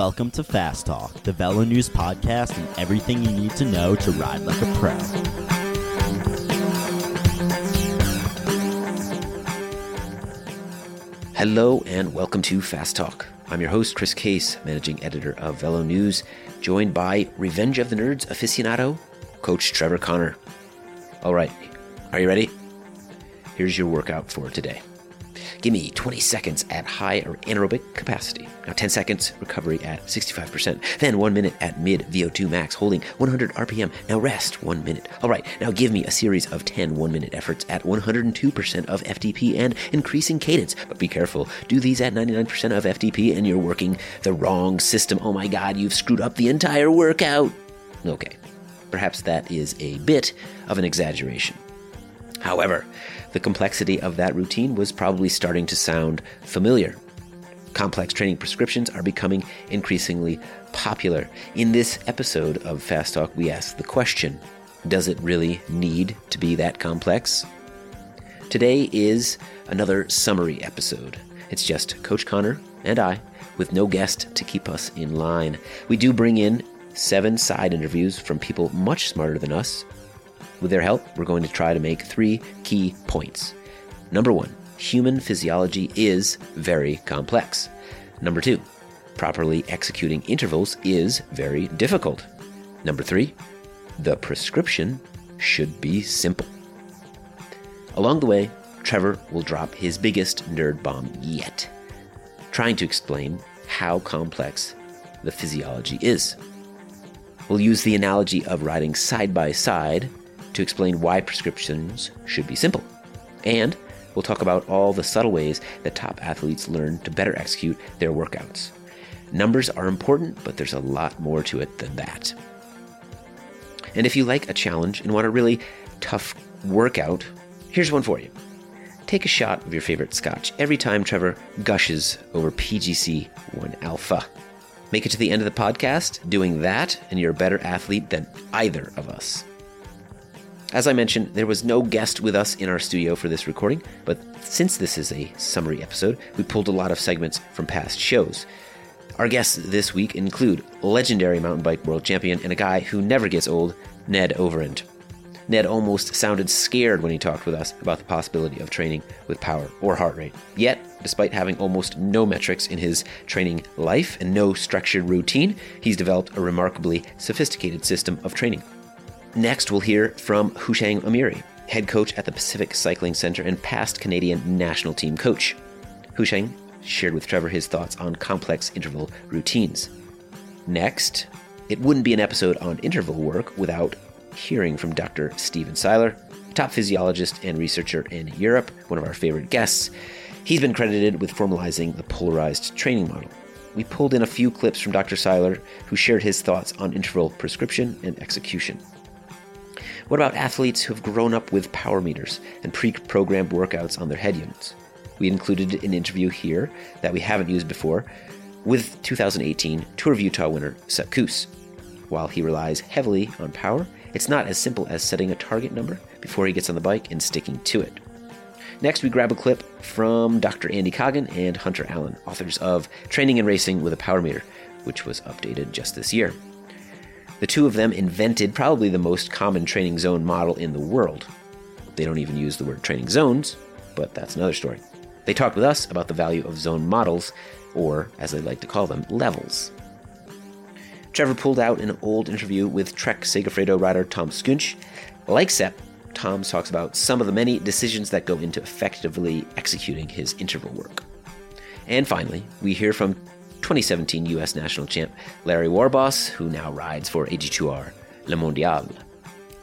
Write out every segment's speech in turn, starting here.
Welcome to Fast Talk, the Velo News podcast, and everything you need to know to ride like a pro. Hello and welcome to Fast Talk. I'm your host, Chris Case, managing editor of Velo News, joined by Revenge of the Nerds aficionado, Coach Trevor Connor. All right, are you ready? Here's your workout for today. Give me 20 seconds at high or anaerobic capacity. Now 10 seconds recovery at 65%. Then 1 minute at mid VO2 max holding 100 RPM. Now rest 1 minute. All right, now give me a series of 10 1 minute efforts at 102% of FTP and increasing cadence. But be careful, do these at 99% of FTP and you're working the wrong system. Oh my god, you've screwed up the entire workout. Okay, perhaps that is a bit of an exaggeration. However, the complexity of that routine was probably starting to sound familiar. Complex training prescriptions are becoming increasingly popular. In this episode of Fast Talk, we ask the question Does it really need to be that complex? Today is another summary episode. It's just Coach Connor and I, with no guest to keep us in line. We do bring in seven side interviews from people much smarter than us with their help, we're going to try to make three key points. Number one, human physiology is very complex. Number two, properly executing intervals is very difficult. Number three, the prescription should be simple. Along the way, Trevor will drop his biggest nerd bomb yet, trying to explain how complex the physiology is. We'll use the analogy of riding side by side to explain why prescriptions should be simple. And we'll talk about all the subtle ways that top athletes learn to better execute their workouts. Numbers are important, but there's a lot more to it than that. And if you like a challenge and want a really tough workout, here's one for you. Take a shot of your favorite scotch every time Trevor gushes over PGC 1 Alpha. Make it to the end of the podcast doing that, and you're a better athlete than either of us. As I mentioned, there was no guest with us in our studio for this recording, but since this is a summary episode, we pulled a lot of segments from past shows. Our guests this week include legendary mountain bike world champion and a guy who never gets old, Ned Overend. Ned almost sounded scared when he talked with us about the possibility of training with power or heart rate. Yet, despite having almost no metrics in his training life and no structured routine, he's developed a remarkably sophisticated system of training. Next, we'll hear from Houshang Amiri, head coach at the Pacific Cycling Center and past Canadian national team coach. Houshang shared with Trevor his thoughts on complex interval routines. Next, it wouldn't be an episode on interval work without hearing from Dr. Stephen Seiler, top physiologist and researcher in Europe, one of our favorite guests. He's been credited with formalizing the polarized training model. We pulled in a few clips from Dr. Seiler, who shared his thoughts on interval prescription and execution. What about athletes who have grown up with power meters and pre programmed workouts on their head units? We included an interview here that we haven't used before with 2018 Tour of Utah winner Kuss. While he relies heavily on power, it's not as simple as setting a target number before he gets on the bike and sticking to it. Next, we grab a clip from Dr. Andy Coggan and Hunter Allen, authors of Training and Racing with a Power Meter, which was updated just this year. The two of them invented probably the most common training zone model in the world. They don't even use the word training zones, but that's another story. They talked with us about the value of zone models, or as they like to call them, levels. Trevor pulled out an old interview with Trek Segafredo rider Tom Skujins. Like Sepp, Tom talks about some of the many decisions that go into effectively executing his interval work. And finally, we hear from 2017 US national champ Larry Warbasse, who now rides for AG2R La Mondiale.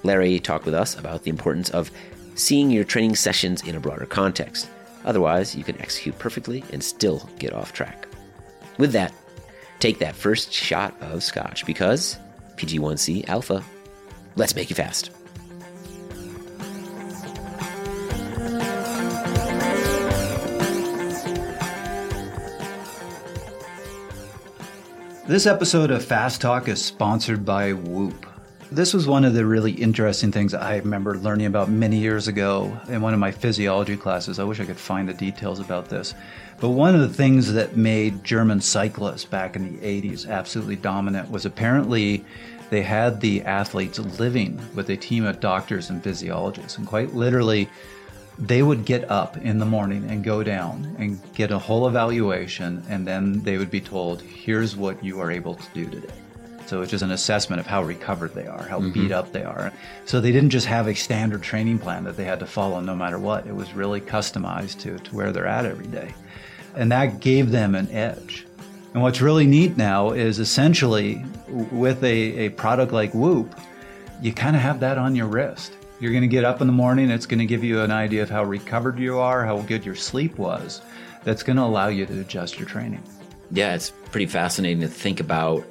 Larry talked with us about the importance of seeing your training sessions in a broader context. Otherwise, you can execute perfectly and still get off track. With that, take that first shot of scotch because PGC1 Alpha. Let's make you fast. This episode of Fast Talk is sponsored by Whoop. This was one of the really interesting things I remember learning about many years ago in one of my physiology classes. I wish I could find the details about this. But one of the things that made German cyclists back in the 80s absolutely dominant was apparently they had the athletes living with a team of doctors and physiologists. And quite literally, they would get up in the morning and go down and get a whole evaluation, and then they would be told, here's what you are able to do today. So it's just an assessment of how recovered they are, how mm-hmm. beat up they are. So they didn't just have a standard training plan that they had to follow no matter what. It was really customized to, to where they're at every day. And that gave them an edge. And what's really neat now is essentially with a, a product like Whoop, you kind of have that on your wrist. You're going to get up in the morning, it's going to give you an idea of how recovered you are, how good your sleep was. That's going to allow you to adjust your training. Yeah, it's pretty fascinating to think about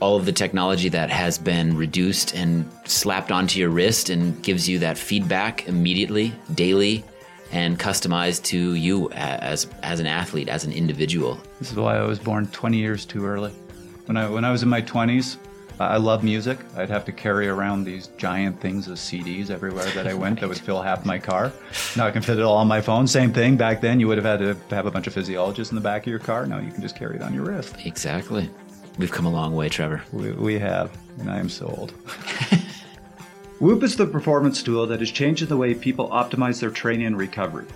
all of the technology that has been reduced and slapped onto your wrist and gives you that feedback immediately, daily, and customized to you as as an athlete, as an individual. This is why I was born 20 years too early. When I when I was in my 20s, I love music. I'd have to carry around these giant things of CDs everywhere that I went that would fill half my car. Now I can fit it all on my phone. Same thing. Back then, you would have had to have a bunch of physiologists in the back of your car. Now you can just carry it on your wrist. Exactly. We've come a long way, Trevor. We, we have, and I am so old. Whoop is the performance tool that is changing the way people optimize their training and recovery.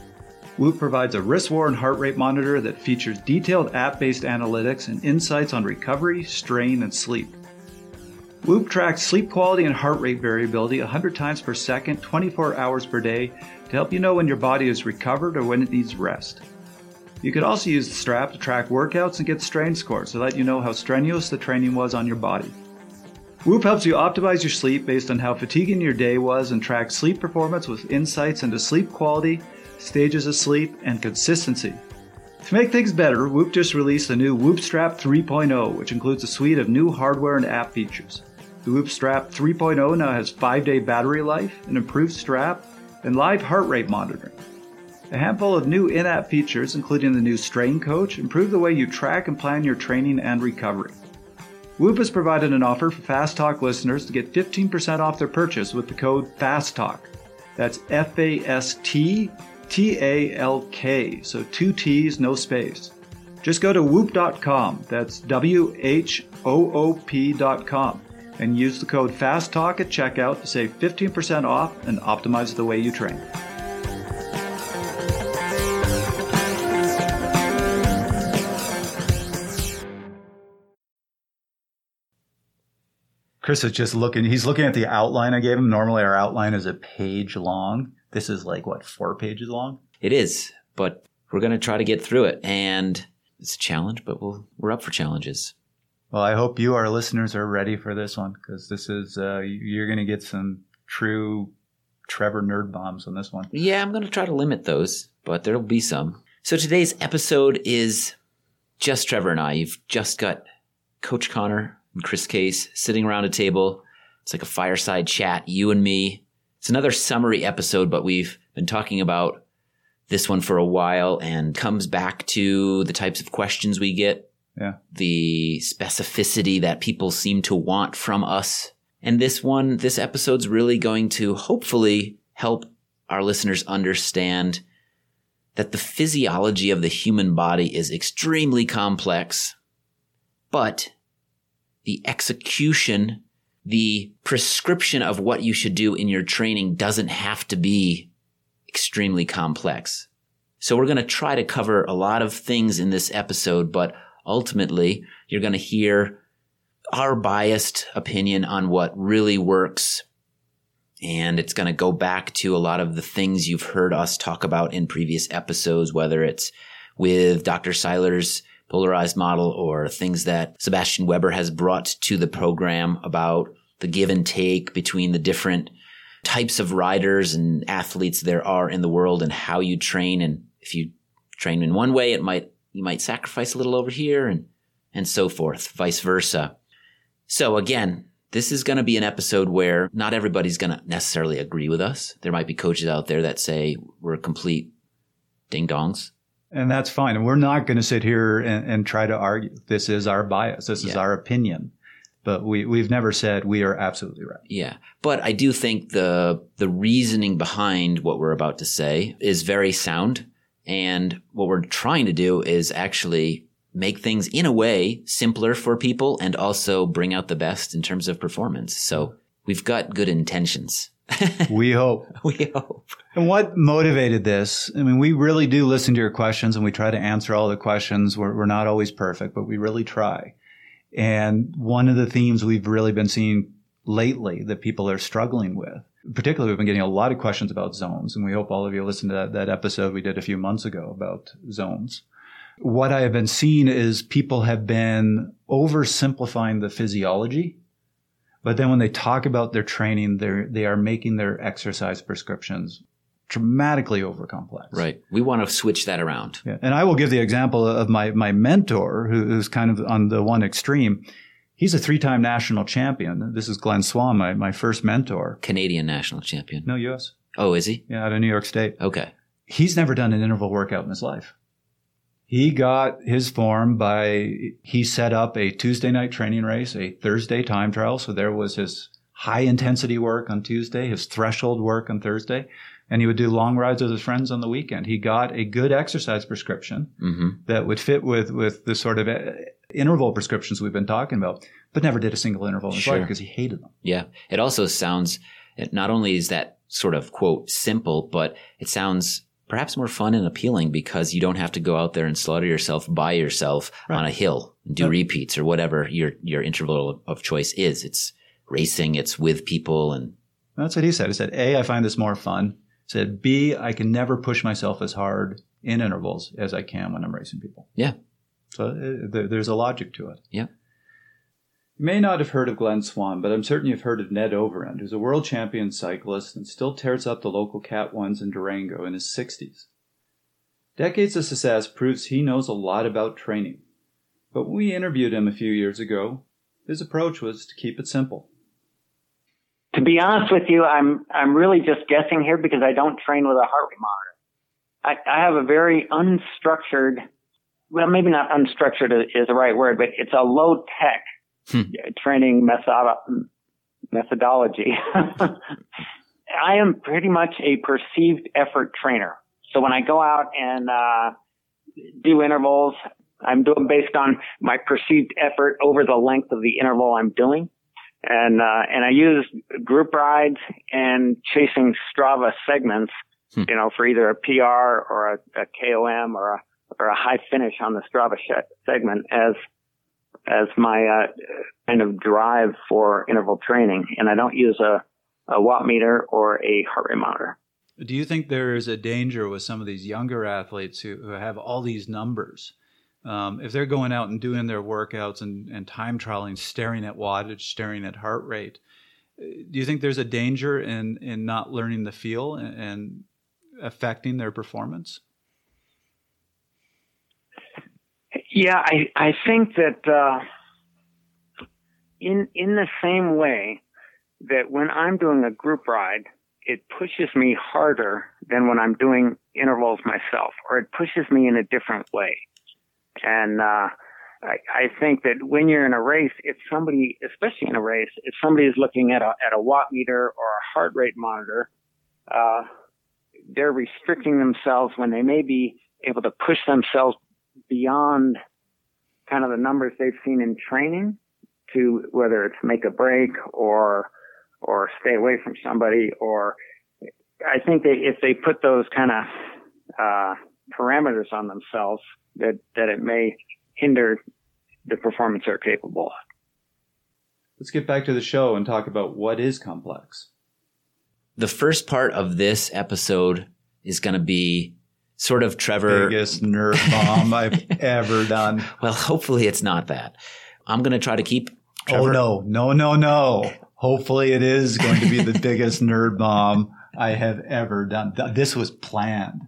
Whoop provides a wrist worn heart rate monitor that features detailed app based analytics and insights on recovery, strain, and sleep. Whoop tracks sleep quality and heart rate variability 100 times per second, 24 hours per day to help you know when your body is recovered or when it needs rest. You could also use the strap to track workouts and get strain scores to let you know how strenuous the training was on your body. Whoop helps you optimize your sleep based on how fatiguing your day was and tracks sleep performance with insights into sleep quality, stages of sleep, and consistency. To make things better, Whoop just released the new Whoop Strap 3.0, which includes a suite of new hardware and app features. The Whoop Strap 3.0 now has 5 day battery life, an improved strap, and live heart rate monitoring. A handful of new in app features, including the new Strain Coach, improve the way you track and plan your training and recovery. Whoop has provided an offer for Fast Talk listeners to get 15% off their purchase with the code FASTTALK. That's F A S T T A L K, so two T's, no space. Just go to whoop.com, that's W H O O P.com, and use the code FASTTALK at checkout to save 15% off and optimize the way you train. Chris is just looking. He's looking at the outline I gave him. Normally, our outline is a page long. This is like what four pages long. It is, but we're going to try to get through it, and it's a challenge. But we'll, we're up for challenges. Well, I hope you, our listeners, are ready for this one because this is uh, you're going to get some true Trevor nerd bombs on this one. Yeah, I'm going to try to limit those, but there'll be some. So today's episode is just Trevor and I. You've just got Coach Connor and Chris Case sitting around a table. It's like a fireside chat, you and me. It's another summary episode, but we've been talking about this one for a while and comes back to the types of questions we get. Yeah. The specificity that people seem to want from us. And this one, this episode's really going to hopefully help our listeners understand that the physiology of the human body is extremely complex, but the execution, the prescription of what you should do in your training doesn't have to be extremely complex. So we're going to try to cover a lot of things in this episode, but ultimately you're going to hear our biased opinion on what really works. And it's going to go back to a lot of the things you've heard us talk about in previous episodes, whether it's with Dr. Seiler's polarized model or things that Sebastian Weber has brought to the program about the give and take between the different types of riders and athletes there are in the world and how you train. And if you train in one way, it might, you might sacrifice a little over here and, and so forth, vice versa. So again, this is going to be an episode where not everybody's going to necessarily agree with us. There might be coaches out there that say we're complete ding dongs and that's fine. And we're not going to sit here and, and, try to argue. This is our bias. This yeah. is our opinion. but we we've never said we are absolutely right. Yeah. But I do think the the reasoning behind what we're about to say is very sound. And what we're trying to do is actually make things in a way simpler for people and also bring out the best in terms of performance. So we've got good intentions. we hope. we hope. And what motivated this? I mean, we really do listen to your questions and we try to answer all the questions. We're, we're not always perfect, but we really try. And one of the themes we've really been seeing lately that people are struggling with, particularly we've been getting a lot of questions about zones. And we hope all of you listened to that, that episode we did a few months ago about zones. What I have been seeing is people have been oversimplifying the physiology. But then when they talk about their training, they're, they are making their exercise prescriptions dramatically over complex. Right. We want to switch that around. Yeah. And I will give the example of my, my mentor, who, who's kind of on the one extreme. He's a three time national champion. This is Glenn Swan, my, my first mentor. Canadian national champion. No, U.S. Oh, is he? Yeah, out of New York State. Okay. He's never done an interval workout in his life. He got his form by, he set up a Tuesday night training race, a Thursday time trial. So there was his high intensity work on Tuesday, his threshold work on Thursday and he would do long rides with his friends on the weekend. He got a good exercise prescription mm-hmm. that would fit with with the sort of uh, interval prescriptions we've been talking about, but never did a single interval in his sure. life because he hated them. Yeah, it also sounds not only is that sort of quote simple, but it sounds perhaps more fun and appealing because you don't have to go out there and slaughter yourself by yourself right. on a hill and do repeats or whatever your your interval of choice is. It's racing, it's with people and that's what he said. He said, A, I find this more fun. Said B, I can never push myself as hard in intervals as I can when I'm racing people. Yeah. So uh, there, there's a logic to it. Yeah. You may not have heard of Glenn Swan, but I'm certain you've heard of Ned Overend, who's a world champion cyclist and still tears up the local Cat 1s in Durango in his 60s. Decades of success proves he knows a lot about training. But when we interviewed him a few years ago, his approach was to keep it simple to be honest with you, I'm I'm really just guessing here because I don't train with a heart rate monitor. I, I have a very unstructured, well, maybe not unstructured is the right word, but it's a low tech hmm. training method, methodology. I am pretty much a perceived effort trainer. So when I go out and uh, do intervals, I'm doing based on my perceived effort over the length of the interval I'm doing and uh, and I use group rides and chasing Strava segments, hmm. you know, for either a PR or a, a KOM or a or a high finish on the Strava sh- segment as as my uh, kind of drive for interval training, and I don't use a a watt meter or a heart rate monitor. Do you think there is a danger with some of these younger athletes who, who have all these numbers? Um, if they're going out and doing their workouts and, and time trialing, staring at wattage, staring at heart rate, uh, do you think there's a danger in, in not learning the feel and, and affecting their performance? Yeah, I, I think that uh, in in the same way that when I'm doing a group ride, it pushes me harder than when I'm doing intervals myself, or it pushes me in a different way. And uh, I, I think that when you're in a race, if somebody, especially in a race, if somebody is looking at a at a watt meter or a heart rate monitor, uh, they're restricting themselves when they may be able to push themselves beyond kind of the numbers they've seen in training to whether it's make a break or or stay away from somebody or I think that if they put those kind of uh, parameters on themselves, that, that it may hinder the performance they're capable of. Let's get back to the show and talk about what is complex. The first part of this episode is going to be sort of Trevor. Biggest nerve bomb I've ever done. Well, hopefully it's not that. I'm going to try to keep. Oh, Trevor. Oh, no, no, no, no. Hopefully it is going to be the biggest nerd bomb I have ever done. This was planned.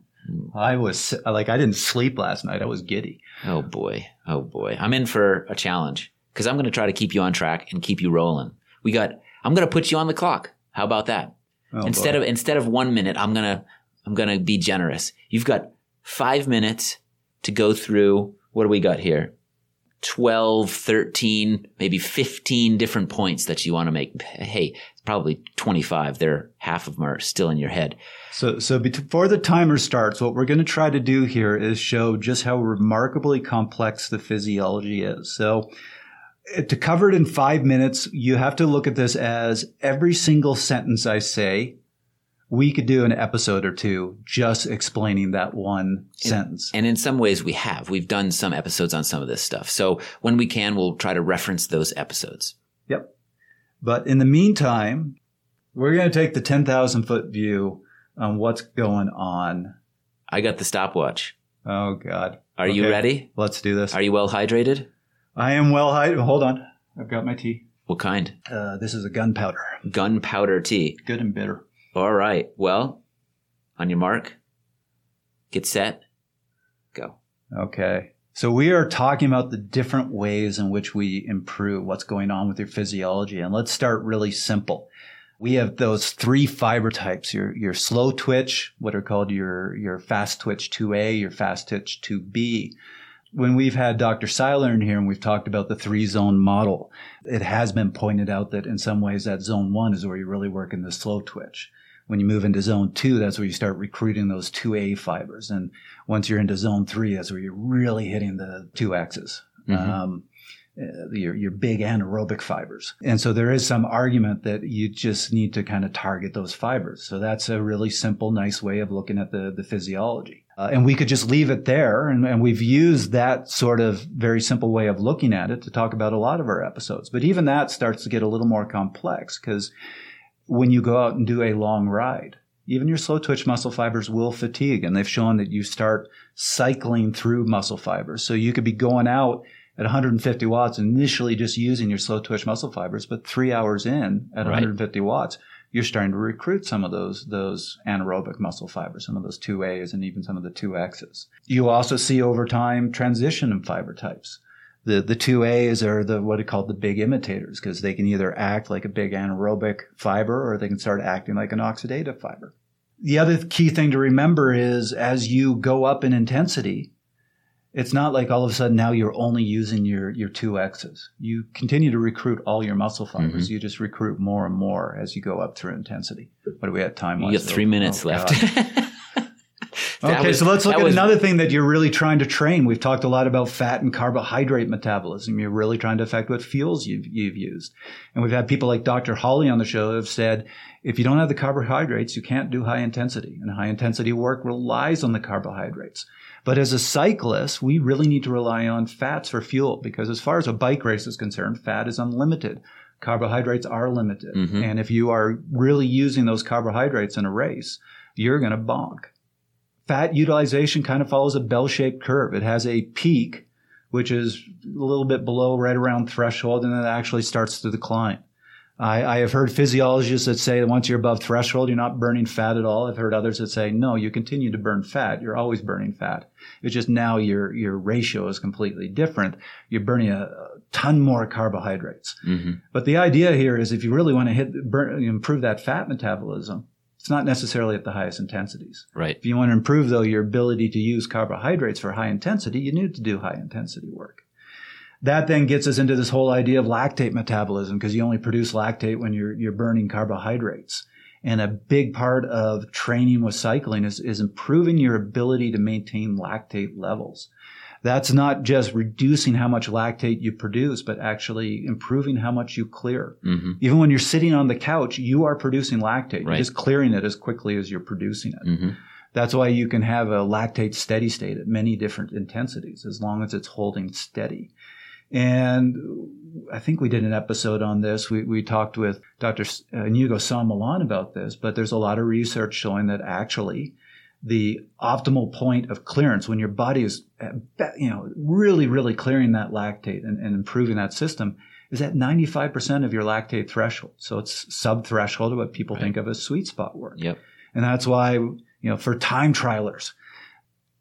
I was like, I didn't sleep last night. I was giddy. Oh boy. Oh boy. I'm in for a challenge because I'm going to try to keep you on track and keep you rolling. We got, I'm going to put you on the clock. How about that? Oh, instead boy. of, instead of one minute, I'm going to, I'm going to be generous. You've got five minutes to go through. What do we got here? 12, 13, maybe 15 different points that you want to make. Hey, it's probably 25. There, half of them are still in your head. So, so before the timer starts, what we're going to try to do here is show just how remarkably complex the physiology is. So, eh, to cover it in five minutes, you have to look at this as every single sentence I say we could do an episode or two just explaining that one sentence. And in some ways we have. We've done some episodes on some of this stuff. So when we can, we'll try to reference those episodes. Yep. But in the meantime, we're going to take the 10,000 foot view on what's going on. I got the stopwatch. Oh, God. Are you ready? Let's do this. Are you well hydrated? I am well hydrated. Hold on. I've got my tea. What kind? Uh, this is a gunpowder. Gunpowder tea. Good and bitter. All right. Well, on your mark, get set, go. Okay. So we are talking about the different ways in which we improve what's going on with your physiology. And let's start really simple. We have those three fiber types, your, your slow twitch, what are called your, your fast twitch 2A, your fast twitch 2B. When we've had Dr. Seiler in here and we've talked about the three zone model, it has been pointed out that in some ways that zone one is where you really work in the slow twitch when you move into zone two, that's where you start recruiting those 2A fibers. And once you're into zone three, that's where you're really hitting the two X's. Mm-hmm. Um, uh, your, your big anaerobic fibers. And so there is some argument that you just need to kind of target those fibers. So that's a really simple, nice way of looking at the, the physiology. Uh, and we could just leave it there. And, and we've used that sort of very simple way of looking at it to talk about a lot of our episodes. But even that starts to get a little more complex because when you go out and do a long ride. Even your slow twitch muscle fibers will fatigue, and they've shown that you start cycling through muscle fibers. So you could be going out at 150 watts, initially just using your slow twitch muscle fibers, but three hours in at right. 150 watts, you're starting to recruit some of those those anaerobic muscle fibers, some of those 2As and even some of the 2Xs. You also see over time transition in fiber types the the two A's are the what are called the big imitators because they can either act like a big anaerobic fiber or they can start acting like an oxidative fiber. The other key thing to remember is as you go up in intensity, it's not like all of a sudden now you're only using your your two X's. You continue to recruit all your muscle fibers. Mm-hmm. You just recruit more and more as you go up through intensity. What do we have time? You got three minutes oh, left. okay, was, so let's look at was, another thing that you're really trying to train. We've talked a lot about fat and carbohydrate metabolism. You're really trying to affect what fuels you've, you've used. And we've had people like Dr. Hawley on the show have said, if you don't have the carbohydrates, you can't do high intensity. And high intensity work relies on the carbohydrates. But as a cyclist, we really need to rely on fats for fuel because as far as a bike race is concerned, fat is unlimited. Carbohydrates are limited. Mm-hmm. And if you are really using those carbohydrates in a race, you're going to bonk fat utilization kind of follows a bell shaped curve. It has a peak, which is a little bit below right around threshold, and then it actually starts to decline. I, I, have heard physiologists that say that once you're above threshold, you're not burning fat at all. I've heard others that say, no, you continue to burn fat. You're always burning fat. It's just now your, your ratio is completely different. You're burning a, a ton more carbohydrates. Mm-hmm. But the idea here is if you really want to hit, burn, improve that fat metabolism, it's not necessarily at the highest intensities. Right. If you want to improve, though, your ability to use carbohydrates for high intensity, you need to do high intensity work. That then gets us into this whole idea of lactate metabolism because you only produce lactate when you're, you're burning carbohydrates. And a big part of training with cycling is, is improving your ability to maintain lactate levels that's not just reducing how much lactate you produce, but actually improving how much you clear. Mm-hmm. Even when you're sitting on the couch, you are producing lactate. Right. You're just clearing it as quickly as you're producing it. Mm-hmm. That's why you can have a lactate steady state at many different intensities as long as it's holding steady. And I think we did an episode on this. We, we talked with Dr. Inigo San Millán about this, but there's a lot of research showing that actually the optimal point of clearance when your body is, you know, really, really clearing that lactate and, and improving that system is at 95% of your lactate threshold. So it's sub threshold of what people right. think of as sweet spot work. Yep. And that's why, you know, for time trialers,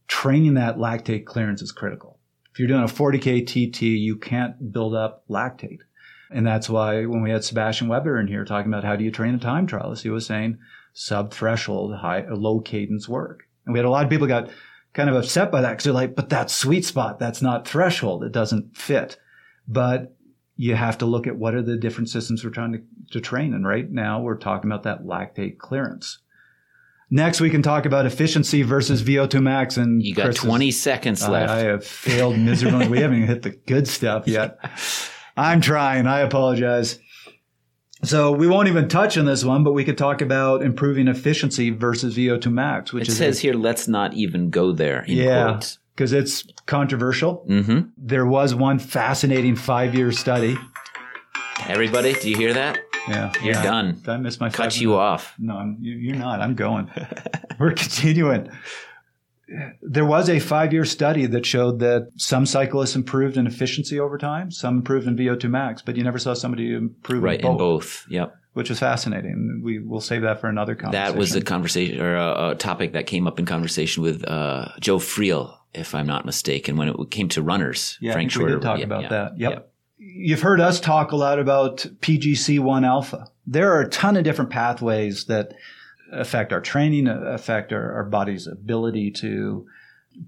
training that lactate clearance is critical. If you're doing a 40K TT, you can't build up lactate. And that's why when we had Sebastian Weber in here talking about how do you train a time trialist, he was saying, sub threshold, high, low cadence work. And we had a lot of people got kind of upset by that because they're like, but that's sweet spot. That's not threshold. It doesn't fit. But you have to look at what are the different systems we're trying to, to train. And right now we're talking about that lactate clearance. Next, we can talk about efficiency versus VO2 max. And You got Chris is- 20 seconds left. I, I have failed miserably. we haven't even hit the good stuff yet. I'm trying. I apologize. So we won't even touch on this one, but we could talk about improving efficiency versus VO2 max, which it is says here, let's not even go there yeah, because it's controversial. hmm There was one fascinating five-year study. Everybody, do you hear that? Yeah, You're yeah. done. Did I miss my Cut five you minutes? off. No, I'm, you're not. I'm going. We're continuing. There was a five year study that showed that some cyclists improved in efficiency over time, some improved in VO2 max, but you never saw somebody improve Right, in both, in both. Yep. which was fascinating. We will save that for another conversation. That was a conversation or a, a topic that came up in conversation with uh, Joe Friel, if I'm not mistaken, when it came to runners. yeah, Frank think we did talk yeah, about yeah, that. Yep. yeah. You've heard us talk a lot about PGC1 alpha. There are a ton of different pathways that affect our training, affect our, our body's ability to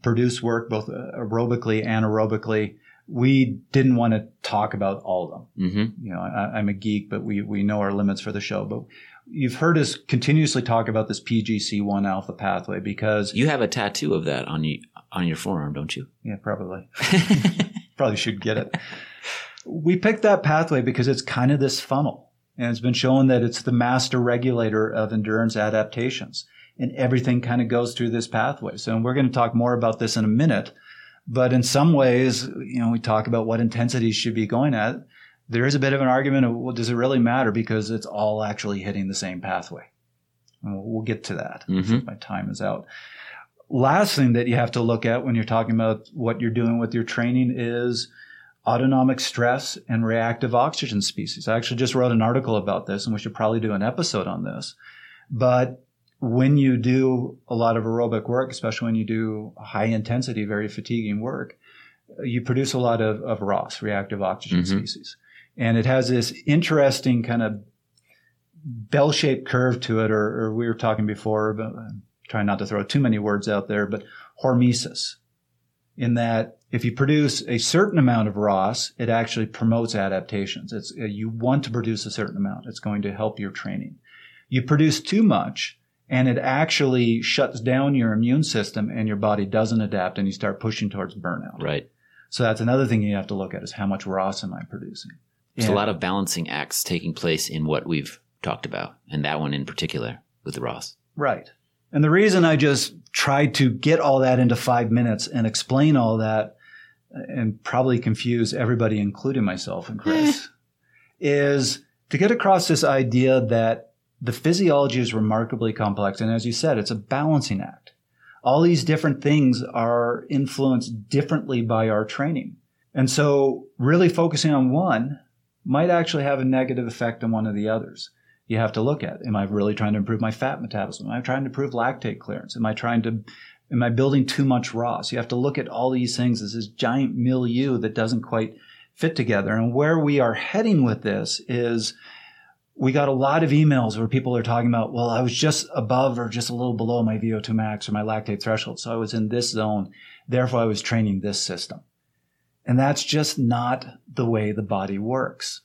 produce work both aerobically and aerobically. We didn't want to talk about all of them. hmm You know, I, I'm a geek, but we, we know our limits for the show. But you've heard us continuously talk about this PGC1 alpha pathway because, You have a tattoo of that on you on your forearm, don't you? yeah, probably. probably should get it. We picked that pathway because it's kind of this funnel. And it's been shown that it's the master regulator of endurance adaptations. And everything kind of goes through this pathway. So we're going to talk more about this in a minute. But in some ways, you know, we talk about what intensities should be going at. There is a bit of an argument of, well, does it really matter? Because it's all actually hitting the same pathway. And we'll, get to that. Mhm. My time is out. Last thing that you have to look at when you're talking about what you're doing with your training is autonomic stress and reactive oxygen species. I actually just wrote an article about this and we should probably do an episode on this. But when you do a lot of aerobic work, especially when you do high intensity, very fatiguing work, you produce a lot of, of ROS, reactive oxygen Mhm. species. And it has this interesting kind of bell shaped curve to it, or, or we were talking before, but I'm trying not to throw too many words out there, but hormesis, in that if you produce a certain amount of ROS, it actually promotes adaptations. It's, uh, you want to produce a certain amount. It's going to help your training. You produce too much and it actually shuts down your immune system and your body doesn't adapt and you start pushing towards burnout. Right. So that's another thing you have to look at is how much ROS am I producing? There's a lot of balancing acts taking place in what we've talked about, and that one in particular with the ROS. Right. And the reason I just tried to get all that into five minutes and explain all that and probably confuse everybody, including myself and Chris, eh. is to get across this idea that the physiology is remarkably complex. And as you said, it's a balancing act. All these different things are influenced differently by our training. And so really focusing on one might actually have a negative effect on one of the others you have to look at. Am I really trying to improve my fat metabolism? Am I trying to improve lactate clearance? Am I trying to, am I building too much ROS? You have to look at all these things as this giant milieu that doesn't quite fit together. And where we are heading with this is we got a lot of emails where people are talking about, well, I was just above or just a little below my VO2 max or my lactate threshold. So I was in this zone. Therefore, I was training this system. And that's just not the way the body works.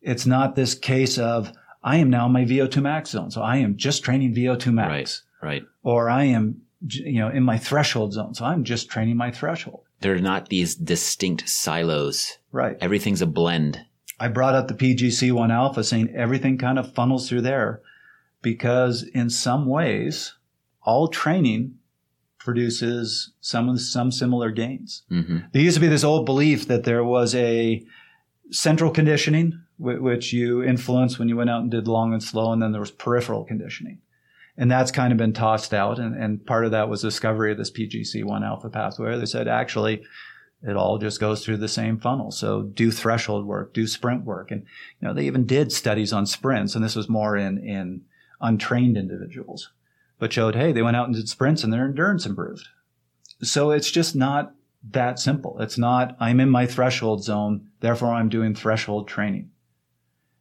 It's not this case of, I am now in my VO2 max zone. So I am just training VO2 max. Right. Right. Or I am, you know, in my threshold zone. So I'm just training my threshold. There are not these distinct silos. Right. Everything's a blend. I brought up the PGC1 alpha saying everything kind of funnels through there because in some ways, all training produces some some similar gains. hmm There used to be this old belief that there was a central conditioning, which you influenced when you went out and did long and slow, and then there was peripheral conditioning. And that's kind of been tossed out. And, and part of that was discovery of this PGC1 alpha pathway. They said, actually, it all just goes through the same funnel. So do threshold work, do sprint work. And, you know, they even did studies on sprints, and this was more in, in untrained individuals, but showed, hey, they went out and did sprints and their endurance improved. So it's just not that simple. It's not, I'm in my threshold zone, therefore I'm doing threshold training.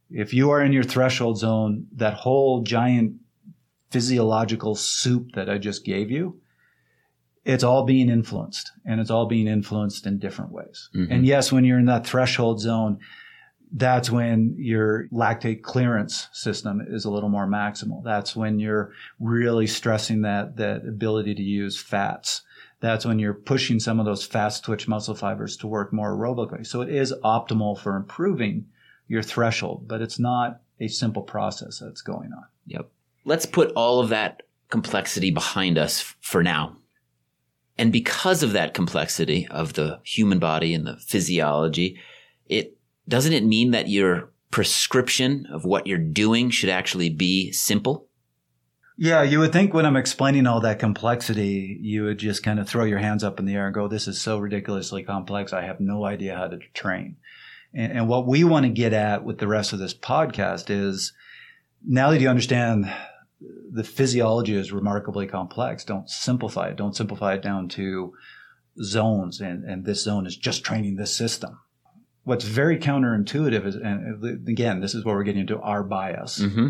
If you are in your threshold zone, that whole giant physiological soup that I just gave you it's all being influenced and it's all being influenced in different ways. Mhm. And yes, when you're in that threshold zone, that's when your lactate clearance system is a little more maximal. That's when you're really stressing that, that ability to use fats. That's when you're pushing some of those fast twitch muscle fibers to work more aerobically. So it is optimal for improving your threshold, but it's not a simple process that's going on. Yep. Let's put all of that complexity behind us for now. And because of that complexity of the human body and the physiology, it doesn't it mean that your prescription of what you're doing should actually be simple? Yeah, you would think when I'm explaining all that complexity, you would just kind of throw your hands up in the air and go, This is so ridiculously complex. I have no idea how to train. And, and what we want to get at with the rest of this podcast is now that you understand the physiology is remarkably complex, don't simplify it. Don't simplify it down to zones and, and this zone is just training this system. What's very counterintuitive is, and again, this is where we're getting into our bias. Mm-hmm.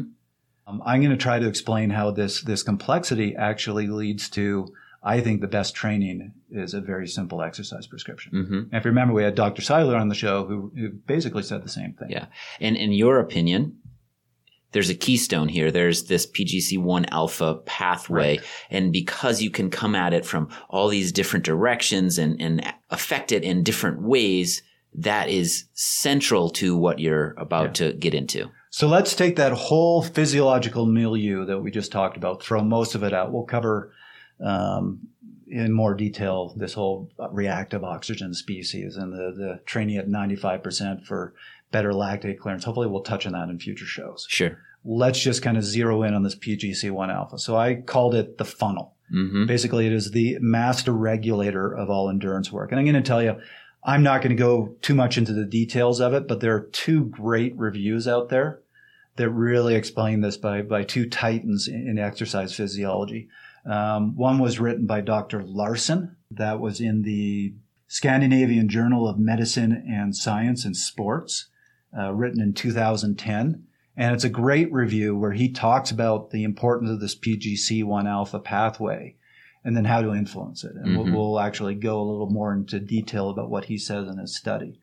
Um, I'm going to try to explain how this this complexity actually leads to. I think the best training is a very simple exercise prescription. Mm-hmm. And if you remember, we had Dr. Seiler on the show who, who basically said the same thing. Yeah. And in your opinion, there's a keystone here. There's this PGC1 alpha pathway. Right. And because you can come at it from all these different directions and, and affect it in different ways, that is central to what you're about to get into. So let's take that whole physiological milieu that we just talked about, throw most of it out. We'll cover um, in more detail this whole reactive oxygen species and the, the training at 95% for better lactate clearance. Hopefully, we'll touch on that in future shows. Sure. Let's just kind of zero in on this PGC1 alpha. So I called it the funnel. Mm-hmm. Basically, it is the master regulator of all endurance work. And I'm going to tell you, I'm not going to go too much into the details of it, but there are two great reviews out there that really explain this by, by two titans in, in exercise physiology. Um, one was written by Dr. Larson. That was in the Scandinavian Journal of Medicine and Science and Sports, uh, written in 2010. And it's a great review where he talks about the importance of this PGC1 alpha pathway and then how to influence it. And Mhm. we'll, we'll actually go a little more into detail about what he says in his study.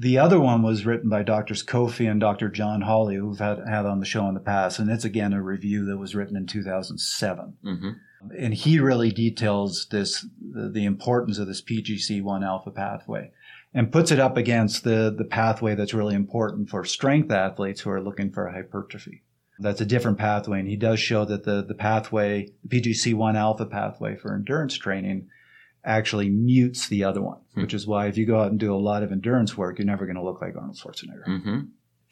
The other one was written by Doctors Coffey and Dr. John Hawley, who've had, had on the show in the past. And it's again a review that was written in 2007. Mm-hmm. And he really details this, the, the importance of this PGC1 alpha pathway and puts it up against the, the pathway that's really important for strength athletes who are looking for hypertrophy. That's a different pathway. And he does show that the, the pathway, the PGC1 alpha pathway for endurance training actually mutes the other one, Hmm. which is why if you go out and do a lot of endurance work, you're never going to look like Arnold Schwarzenegger. Mm-hmm.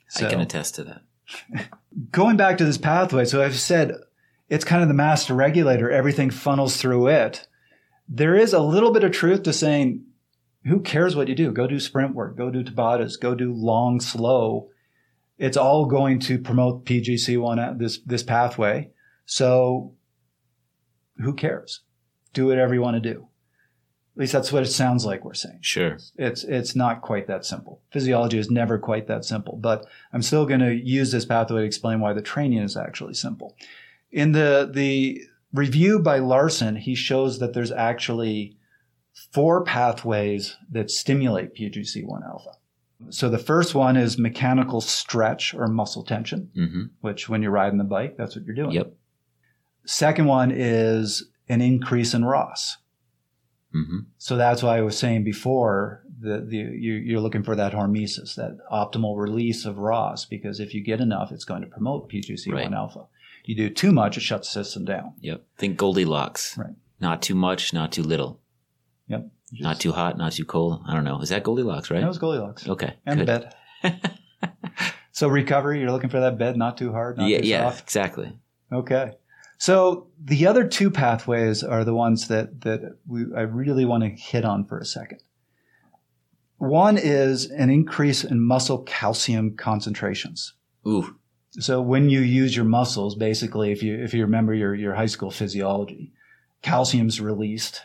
So- I can attest to that. going back to this pathway, so I've said it's kind of the master regulator, everything funnels through it. There is a little bit of truth to saying, who cares what you do? Go do sprint work, go do Tabatas, go do long, slow. It's all going to promote PGC1, at this, this pathway. So who cares? Do whatever you want to do. At least that's what it sounds like we're saying Sure. it's it's not quite that simple. Physiology is never quite that simple, but I'm still going to use this pathway to explain why the training is actually simple. In the the review by Larson, he shows that there's actually four pathways that stimulate PGC1 alpha. So the first one is mechanical stretch or muscle tension, Mm-hmm. which when you're riding the bike, that's what you're doing. Yep. Second one is an increase in ROS. Mm-hmm. So that's why I was saying before that the, you, you're looking for that hormesis, that optimal release of ROS, because if you get enough, it's going to promote PGC1 Right. alpha. You do too much, it shuts the system down. Yep. Think Goldilocks. Right. Not too much, not too little. Yep. Not too hot, not too cold. I don't know. Is that Goldilocks, right? That was Goldilocks. okay. And good. the bed. so recovery, you're looking for that bed, not too hard, not yeah, too yeah, soft. exactly. Okay. So the other two pathways are the ones that that we, I really want to hit on for a second. One is an increase in muscle calcium concentrations. Ooh. So when you use your muscles, basically, if you if you remember your your high school physiology, calcium's released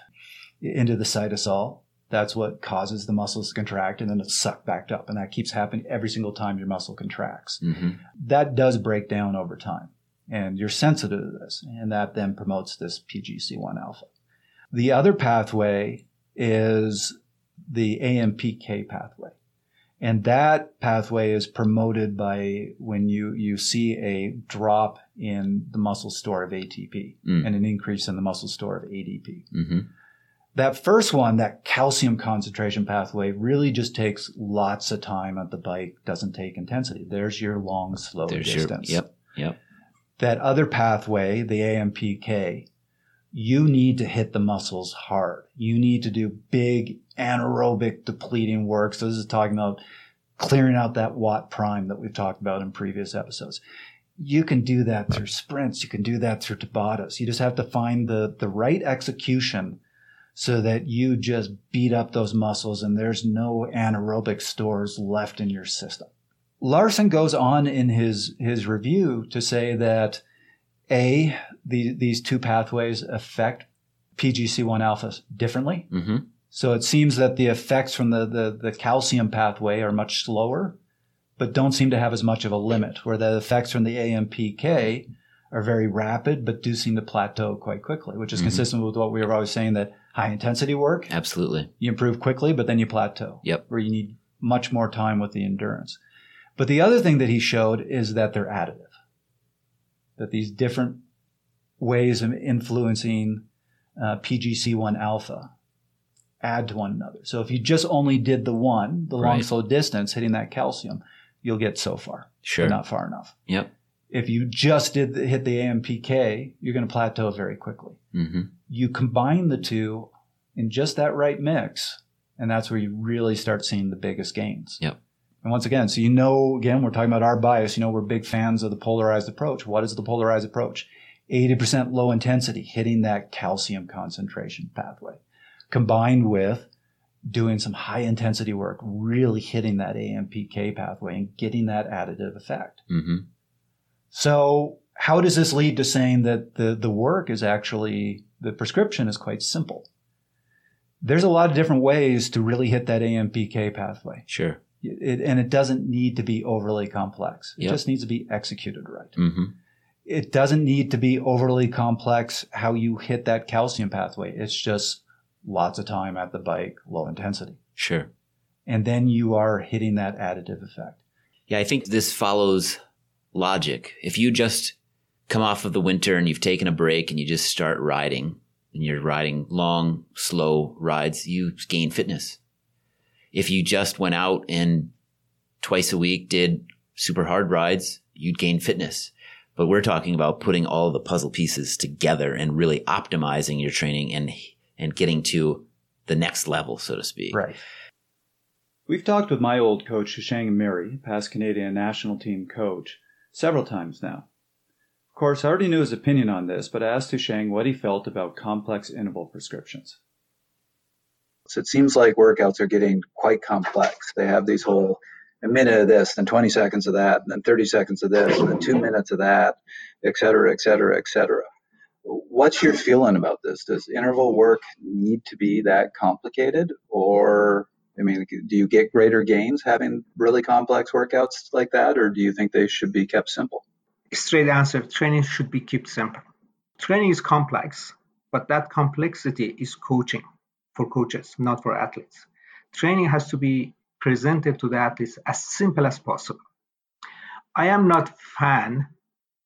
into the cytosol. That's what causes the muscles to contract, and then it's sucked back up, and that keeps happening every single time your muscle contracts Mm-hmm. that does break down over time. And you're sensitive to this. And that then promotes this PGC1 alpha. The other pathway is the AMPK pathway. And that pathway is promoted by when you, you see a drop in the muscle store of ATP Mm. and an increase in the muscle store of ADP. Mm-hmm. That first one, that calcium concentration pathway, really just takes lots of time at the bike, doesn't take intensity. There's your long, slow There's your distance. yep, yep. That other pathway, the AMPK, you need to hit the muscles hard. You need to do big anaerobic depleting work. So this is talking about clearing out that watt prime that we've talked about in previous episodes. You can do that through sprints. You can do that through Tabatas. You just have to find the, the right execution so that you just beat up those muscles and there's no anaerobic stores left in your system. Larson goes on in his, his review to say that A, the, these two pathways affect PGC1 alphas differently. Mm-hmm. So it seems that the effects from the, the, the calcium pathway are much slower, but don't seem to have as much of a limit, where the effects from the AMPK are very rapid, but do seem to plateau quite quickly, which is Mhm. consistent with what we were always saying that high intensity work, Absolutely. you improve quickly, but then you plateau. Yep. Where you need much more time with the endurance. But the other thing that he showed is that they're additive. That these different ways of influencing uh, PGC1 alpha add to one another. So if you just only did the one, the long Right. slow distance, hitting that calcium, you'll get so far, Sure. not far enough. Yep. If you just did the, hit the AMPK, you're going to plateau very quickly Mm-hmm. you combine the two in just that right mix, and that's where you really start seeing the biggest gains. Yep. And once again, so you know, again, we're talking about our bias. You know, we're big fans of the polarized approach. What is the polarized approach? 80% low intensity, hitting that calcium concentration pathway, combined with doing some high intensity work, really hitting that AMPK pathway and getting that additive effect. Mm-hmm. So how does this lead to saying that the, the work is actually, the prescription is quite simple? There's a lot of different ways to really hit that AMPK pathway. Sure. It, and it doesn't need to be overly complex. It Yep. just needs to be executed right. Mm-hmm. It doesn't need to be overly complex how you hit that calcium pathway. It's just lots of time at the bike, low intensity. Sure. And then you are hitting that additive effect. Yeah, I think this follows logic. If you just come off of the winter and you've taken a break and you just start riding and you're riding long, slow rides, you gain fitness. If you just went out and twice a week did super hard rides, you'd gain fitness. But we're talking about putting all the puzzle pieces together and really optimizing your training and and getting to the next level, so to speak. Right. We've talked with my old coach, Houshang Amiri, past Canadian national team coach, several times now. Of course, I already knew his opinion on this, but I asked Houshang what he felt about complex interval prescriptions. It seems like workouts are getting quite complex. They have these whole a minute of this, then 20 seconds of that, and then 30 seconds of this, and then two minutes of that, et cetera, et cetera, et cetera. What's your feeling about this? Does interval work need to be that complicated? Or, I mean, do you get greater gains having really complex workouts like that? Or do you think they should be kept simple? straight answer training should be kept simple. Training is complex, but that complexity is coaching for coaches, not for athletes. Training has to be presented to the athletes as simple as possible. I am not fan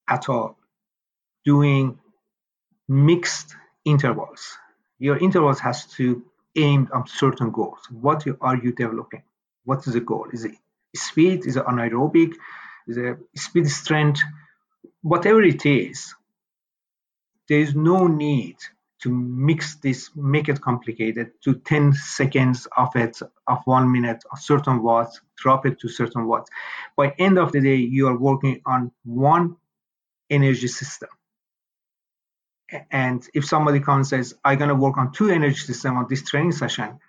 at all doing mixed intervals. Your intervals has to aim on certain goals. What are you developing? What is the goal? Is it speed? Is it anaerobic? Is it speed strength? Whatever it is, there is no need to mix this, make it complicated to 10 seconds of it, of one minute, of certain watts, drop it to certain watts. By end of the day, you are working on one energy system. And if somebody comes and says, I'm gonna work on two energy system on this training session,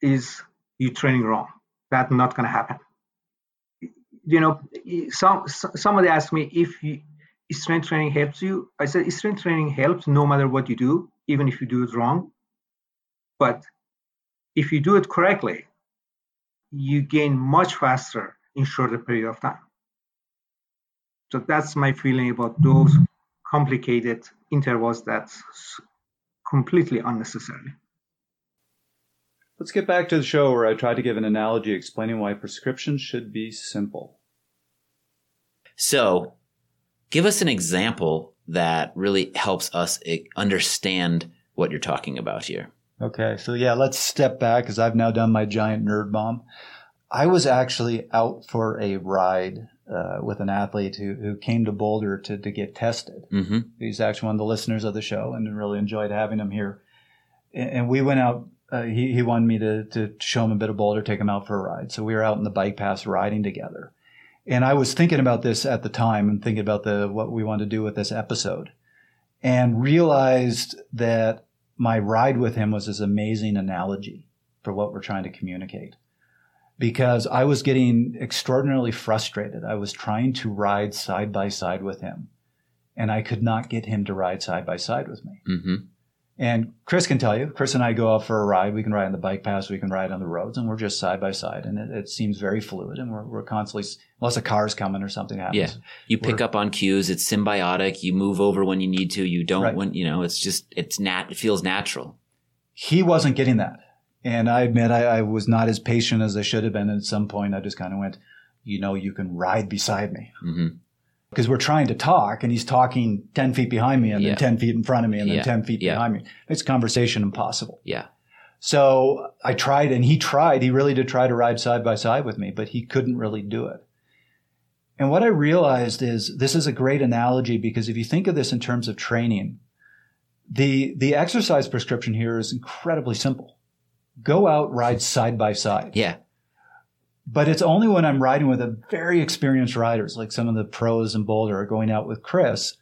is you training wrong. That's not gonna happen. You know, some somebody asked me if you, strength training helps you. I said strength training helps no matter what you do, even if you do it wrong. But if you do it correctly, you gain much faster in shorter period of time. So that's my feeling about those complicated intervals that's completely unnecessary. Let's get back to the show where I tried to give an analogy explaining why prescriptions should be simple. So, give us an example that really helps us eh, understand what you're talking about here. Okay, so yeah, let's step back because I've now done my giant nerd bomb. I was actually out for a ride uh, with an athlete who, who came to Boulder to, to get tested. Mm-hmm. He's actually one of the listeners of the show and really enjoyed having him here. And, and we went out, uh, he, he wanted me to, to show him a bit of Boulder, take him out for a ride. So we were out in the bike paths riding together. And I was thinking about this at the time and thinking about the what we wanted to do with this episode and realized that my ride with him was this amazing analogy for what we're trying to communicate because I was getting extraordinarily frustrated. I was trying to ride side by side with him and I could not get him to ride side by side with me. Mm-hmm. And Chris can tell you, Chris and I go out for a ride. We can ride on the bike paths, we can ride on the roads, and we're just side by side. And it, it seems very fluid. And we're, we're constantly, unless a car's coming or something happens. Yeah. You pick up on cues. It's symbiotic. You move over when you need to. You don't Right. when, you know, it's just, it's nat, it feels natural. He wasn't getting that. And I admit I, I was not as patient as I should have been. And at some point, I just kind of went, you know, you can ride beside me. hmm Because we're trying to talk, and he's talking 10 feet behind me, and Yeah. then 10 feet in front of me, and then Yeah. 10 feet Yeah. behind me. It's conversation impossible. Yeah. So I tried, and he tried. He really did try to ride side by side with me, but he couldn't really do it. And what I realized is this is a great analogy because if you think of this in terms of training, the the exercise prescription here is incredibly simple. Go out, ride side by side. Yeah. But it's only when I'm riding with a very experienced riders, like some of the pros in Boulder are going out with Chris,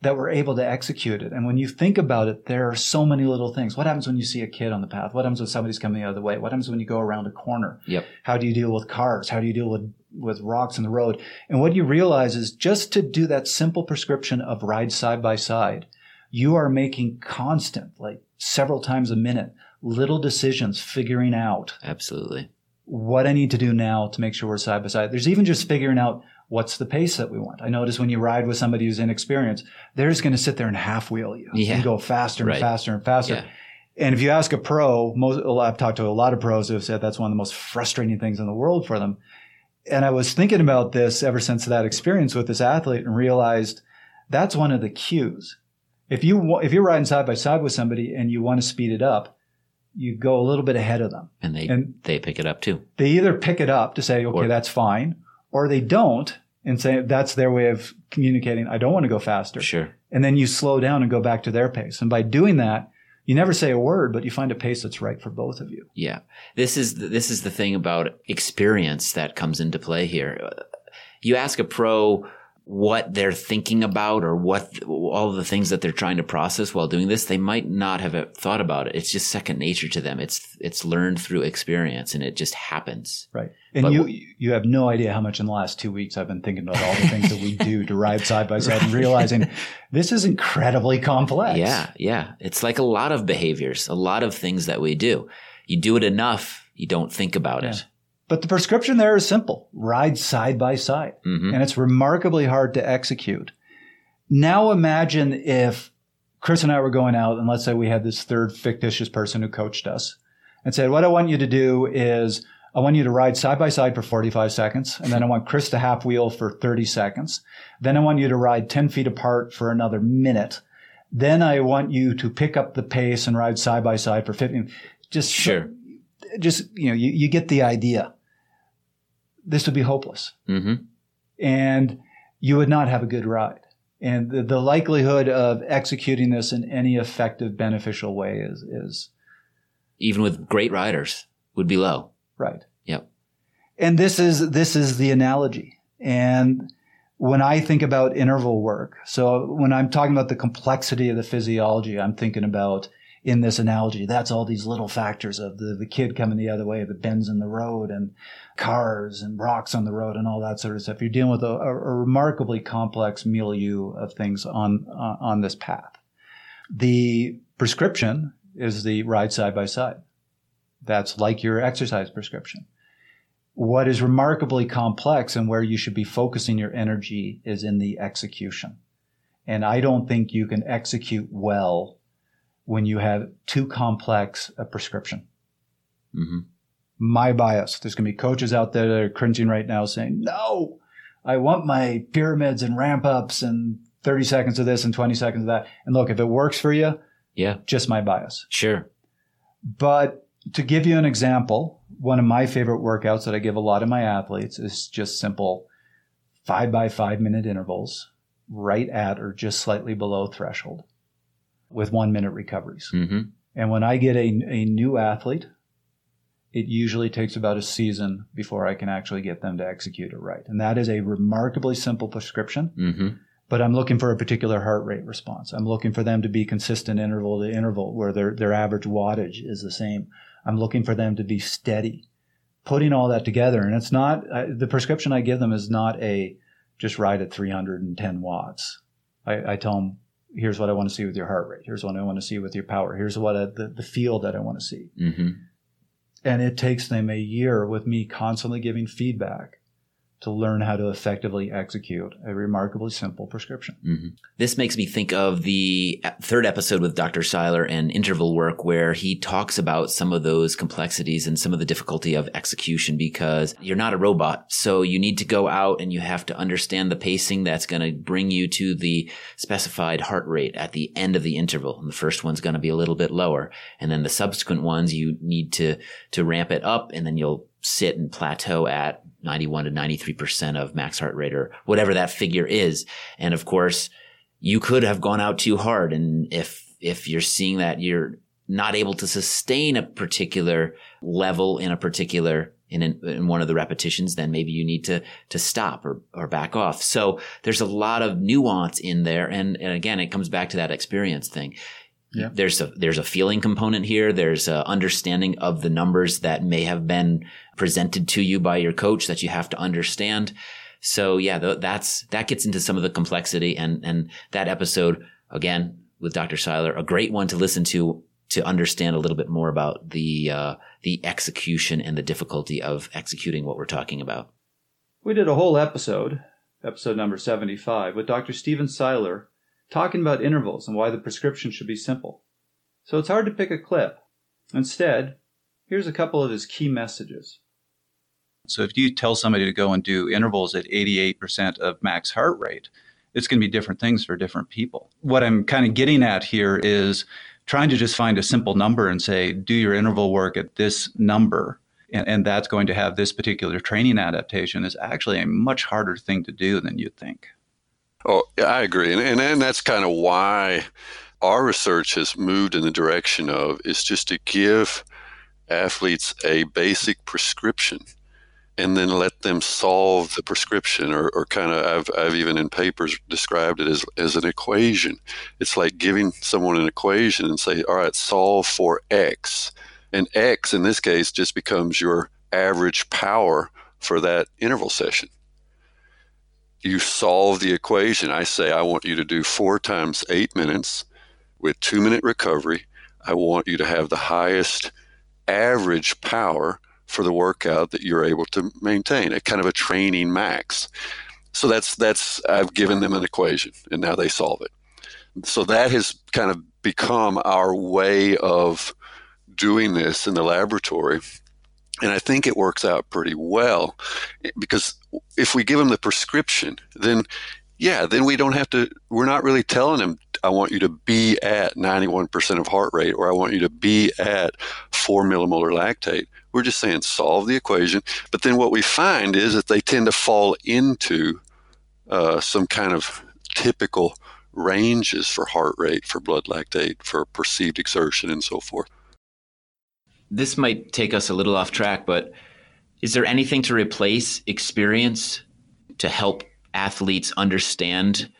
that we're able to execute it. And when you think about it, there are so many little things. What happens when you see a kid on the path? What happens when somebody's coming the other way? What happens when you go around a corner? Yep. How do you deal with cars? How do you deal with, with rocks in the road? And what you realize is just to do that simple prescription of ride side by side, you are making constant, like several times a minute, little decisions, figuring out Absolutely. What I need to do now to make sure we're side by side. There's even just figuring out what's the pace that we want. I notice when you ride with somebody who's inexperienced, they're just going to sit there and half wheel you Yeah. and go faster and Right. faster and faster. Yeah. And if you ask a pro, most, I've talked to a lot of pros who have said that's one of the most frustrating things in the world for them. And I was thinking about this ever since that experience with this athlete and realized that's one of the cues. If you if you're riding side by side with somebody and you want to speed it up, you go a little bit ahead of them. And they, And they pick it up too. they either pick it up to say, okay, Or- that's fine, or they don't and say that's their way of communicating, I don't want to go faster. Sure. And then you slow down and go back to their pace. And by doing that, you never say a word, but you find a pace that's right for both of you. Yeah. This is the, this is the thing about experience that comes into play here. You ask a pro what they're thinking about or what all the things that they're trying to process while doing this, they might not have uh, thought about it. It's just second nature to them. It's it's learned through experience and it just happens. Right. And But you you have no idea how much in the last two weeks I've been thinking about all the things that we do to ride side by side and realizing this is incredibly complex. Yeah, yeah. It's like a lot of behaviors, a lot of things that we do. You do it enough, you don't think about it. But the prescription there is simple. Ride side by side. hmm and it's remarkably hard to execute. Now imagine if Chris and I were going out and let's say we had this third fictitious person who coached us and said, what I want you to do is I want you to ride side by side for 45 seconds. And then I want Chris to half wheel for 30 seconds. Then I want you to ride 10 feet apart for another minute. Then I want you to pick up the pace and ride side by side for 15. Just Sure. Just, you know, you, you get the idea. This would be hopeless hmm and you would not have a good ride. And the, the likelihood of executing this in any effective, beneficial way is, is Even with great riders would be low. right. Yep. And this is, this is the analogy. And when I think about interval work, so when I'm talking about the complexity of the physiology, I'm thinking about in this analogy, that's all these little factors of the, the kid coming the other way, the bends in the road and cars and rocks on the road and all that sort of stuff. You're dealing with a, a, remarkably complex milieu of things on, on, on this path. The prescription is the ride side by side. That's like your exercise prescription. What is remarkably complex and where you should be focusing your energy is in the execution. And I don't think you can execute well when you have too complex a prescription. Mm-hmm. My bias. There's going to be coaches out there that are cringing right now saying, no, I want my pyramids and ramp ups and 30 seconds of this and 20 seconds of that. And look, if it works for you, Yeah, just my bias. sure. But to give you an example, one of my favorite workouts that I give a lot of my athletes is just simple five by five minute intervals, right at or just slightly below threshold with one minute recoveries. Mm-hmm. And when I get a, a new athlete, it usually takes about a season before I can actually get them to execute it right. And that is a remarkably simple prescription Mm-hmm. but I'm looking for a particular heart rate response. I'm looking for them to be consistent interval to interval where their, their average wattage is the same. I'm looking for them to be steady. Putting all that together, and it's not I, the prescription I give them is not a just ride at 310 watts. I, I tell them, here's what I want to see with your heart rate. Here's what I want to see with your power. Here's what I, the, the feel that I want to see. Mm-hmm. And it takes them a year with me constantly giving feedback to learn how to effectively execute a remarkably simple prescription. Mm-hmm. This makes me think of the third episode with Dr. Seiler and interval work, where he talks about some of those complexities and some of the difficulty of execution because you're not a robot. So you need to go out and you have to understand the pacing that's going to bring you to the specified heart rate at the end of the interval. And the first one's going to be a little bit lower. And then the subsequent ones, you need to, to ramp it up and then you'll sit and plateau at 91 to 93% of max heart rate or whatever that figure is. And of course, you could have gone out too hard. And if, if you're seeing that you're not able to sustain a particular level in a particular in, an, in one of the repetitions, then maybe you need to, to stop or, or back off. So there's a lot of nuance in there. And, and again, it comes back to that experience thing. Yeah. There's a, there's a feeling component here. There's a understanding of the numbers that may have been presented to you by your coach that you have to understand. So yeah, th- that's, that gets into some of the complexity and, and that episode again with Dr. Seiler, a great one to listen to to understand a little bit more about the, uh, the execution and the difficulty of executing what we're talking about. We did a whole episode, episode number 75, with Dr. Stephen Seiler talking about intervals and why the prescription should be simple. So it's hard to pick a clip. Instead, here's a couple of his key messages. So if you tell somebody to go and do intervals at 88% of max heart rate, it's going to be different things for different people. What I'm kind of getting at here is trying to just find a simple number and say, do your interval work at this number, and, and that's going to have this particular training adaptation is actually a much harder thing to do than you'd think. Oh, yeah, I agree, and, and and that's kind of why our research has moved in the direction of is just to give athletes a basic prescription, and then let them solve the prescription, or, or kind of I've I've even in papers described it as as an equation. It's like giving someone an equation and say, all right, solve for x, and x in this case just becomes your average power for that interval session you solve the equation. I say, I want you to do four times eight minutes with two minute recovery. I want you to have the highest average power for the workout that you're able to maintain, a kind of a training max. So that's that's I've given them an equation and now they solve it. So that has kind of become our way of doing this in the laboratory. And I think it works out pretty well because if we give them the prescription, then yeah, then we don't have to, we're not really telling them, I want you to be at 91% of heart rate or I want you to be at four millimolar lactate. We're just saying solve the equation. But then what we find is that they tend to fall into uh, some kind of typical ranges for heart rate, for blood lactate, for perceived exertion, and so forth this might take us a little off track, but is there anything to replace experience to help athletes understand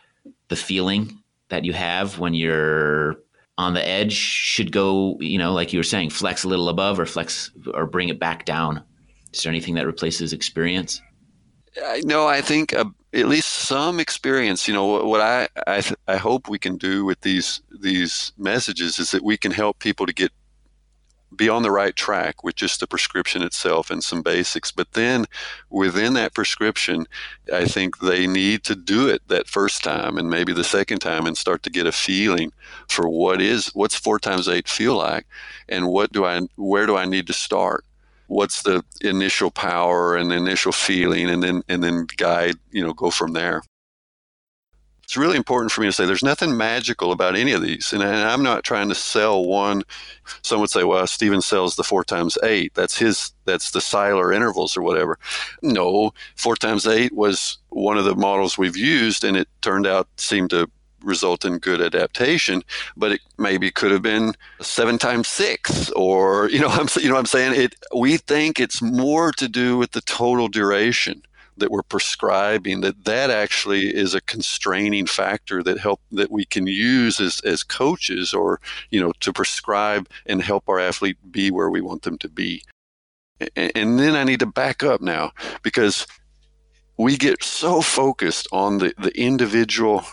the feeling that you have when you're on the edge should go, you know, like you were saying, flex a little above or flex or bring it back down? Is there anything that replaces experience? No, I think uh, at least some experience. You know, what, what I I, I hope we can do with these these messages is that we can help people to get be on the right track with just the prescription itself and some basics. But then within that prescription, I think they need to do it that first time and maybe the second time and start to get a feeling for what is what's four times eight feel like and what do I where do I need to start what's the initial power and initial feeling and then and then guide you know go from there it's really important for me to say there's nothing magical about any of these and, and i'm not trying to sell one. Some would say well stephen sells the four times eight. That's his that's the Seiler intervals or whatever. No four times eight was one of the models we've used and it turned out seemed to result in good adaptation, but it maybe could have been seven times six, or you know, I'm you know, I'm saying? It. We think it's more to do with the total duration that we're prescribing that that actually is a constraining factor that help that we can use as, as coaches or you know to prescribe and help our athlete be where we want them to be. And, and then i need to back up now because we get so focused on the, the individual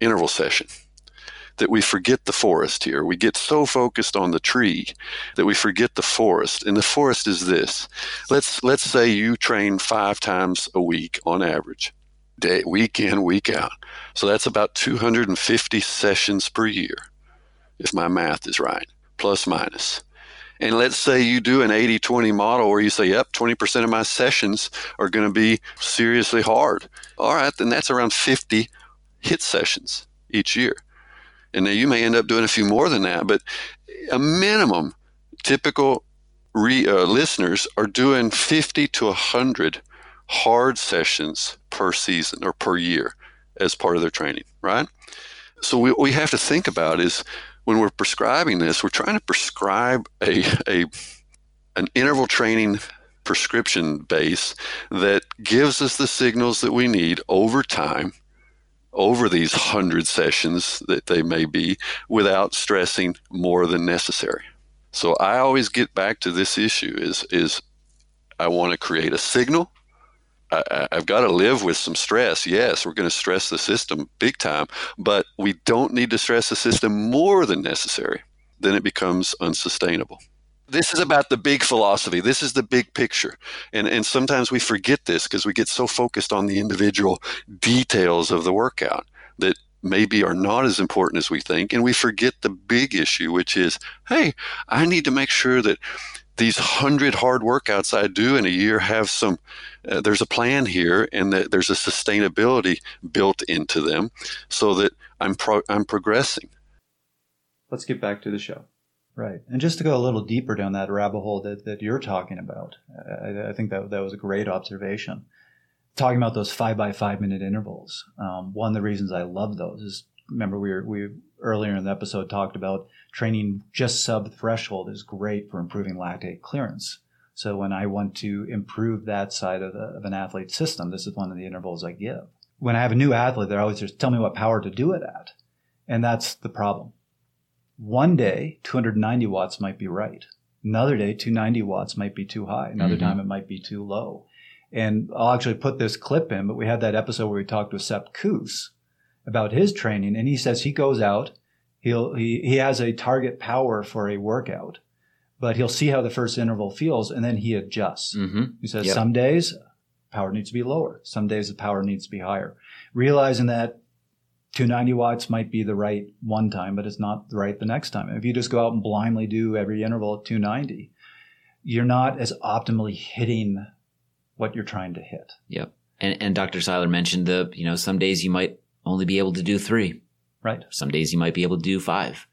interval session that we forget the forest here. We get so focused on the tree that we forget the forest. And the forest is this. Let's let's say you train 5 times a week on average. Day week in, week out. So that's about 250 sessions per year if my math is right, plus minus. And let's say you do an 80 20 model where you say, yep, 20% of my sessions are going to be seriously hard. All right, then that's around 50 hit sessions each year. And now you may end up doing a few more than that, but a minimum typical re, uh, listeners are doing 50 to 100 hard sessions per season or per year as part of their training, right? So we, we have to think about is when we're prescribing this, we're trying to prescribe a, a an interval training prescription base that gives us the signals that we need over time over these hundred sessions that they may be without stressing more than necessary. So I always get back to this issue is is I want to create a signal. I, have got to live with some stress. Yes, we're going to stress the system big time, but we don't need to stress the system more than necessary. Then it becomes unsustainable this is about the big philosophy. This is the big picture. And, and sometimes we forget this because we get so focused on the individual details of the workout that maybe are not as important as we think. And we forget the big issue, which is hey, I need to make sure that these hundred hard workouts I do in a year have some, uh, there's a plan here and that there's a sustainability built into them so that I'm, pro- I'm progressing. Let's get back to the show. Right. And just to go a little deeper down that rabbit hole that, that you're talking about, I, I think that, that was a great observation. Talking about those five by five minute intervals. Um, one of the reasons I love those is remember we were, we earlier in the episode talked about training just sub threshold is great for improving lactate clearance. So when I want to improve that side of, the, of an athlete's system, this is one of the intervals I give. When I have a new athlete, they're always just tell me what power to do it at. And that's the problem one day, 290 watts might be right. Another day, 290 watts might be too high. Another mm-hmm. time, it might be too low. And I'll actually put this clip in, but we had that episode where we talked with Sepp Kuss about his training, and he says he goes out, he'll he he has a target power for a workout, but he'll see how the first interval feels, and then he adjusts. Mm-hmm. He says yep. some days power needs to be lower, some days the power needs to be higher, realizing that 290 watts might be the right one time, but it's not the right the next time. If you just go out and blindly do every interval at 290, you're not as optimally hitting what you're trying to hit. Yep. And, and Dr. Seiler mentioned the, you know, some days you might only be able to do three. Right. Some days you might be able to do five.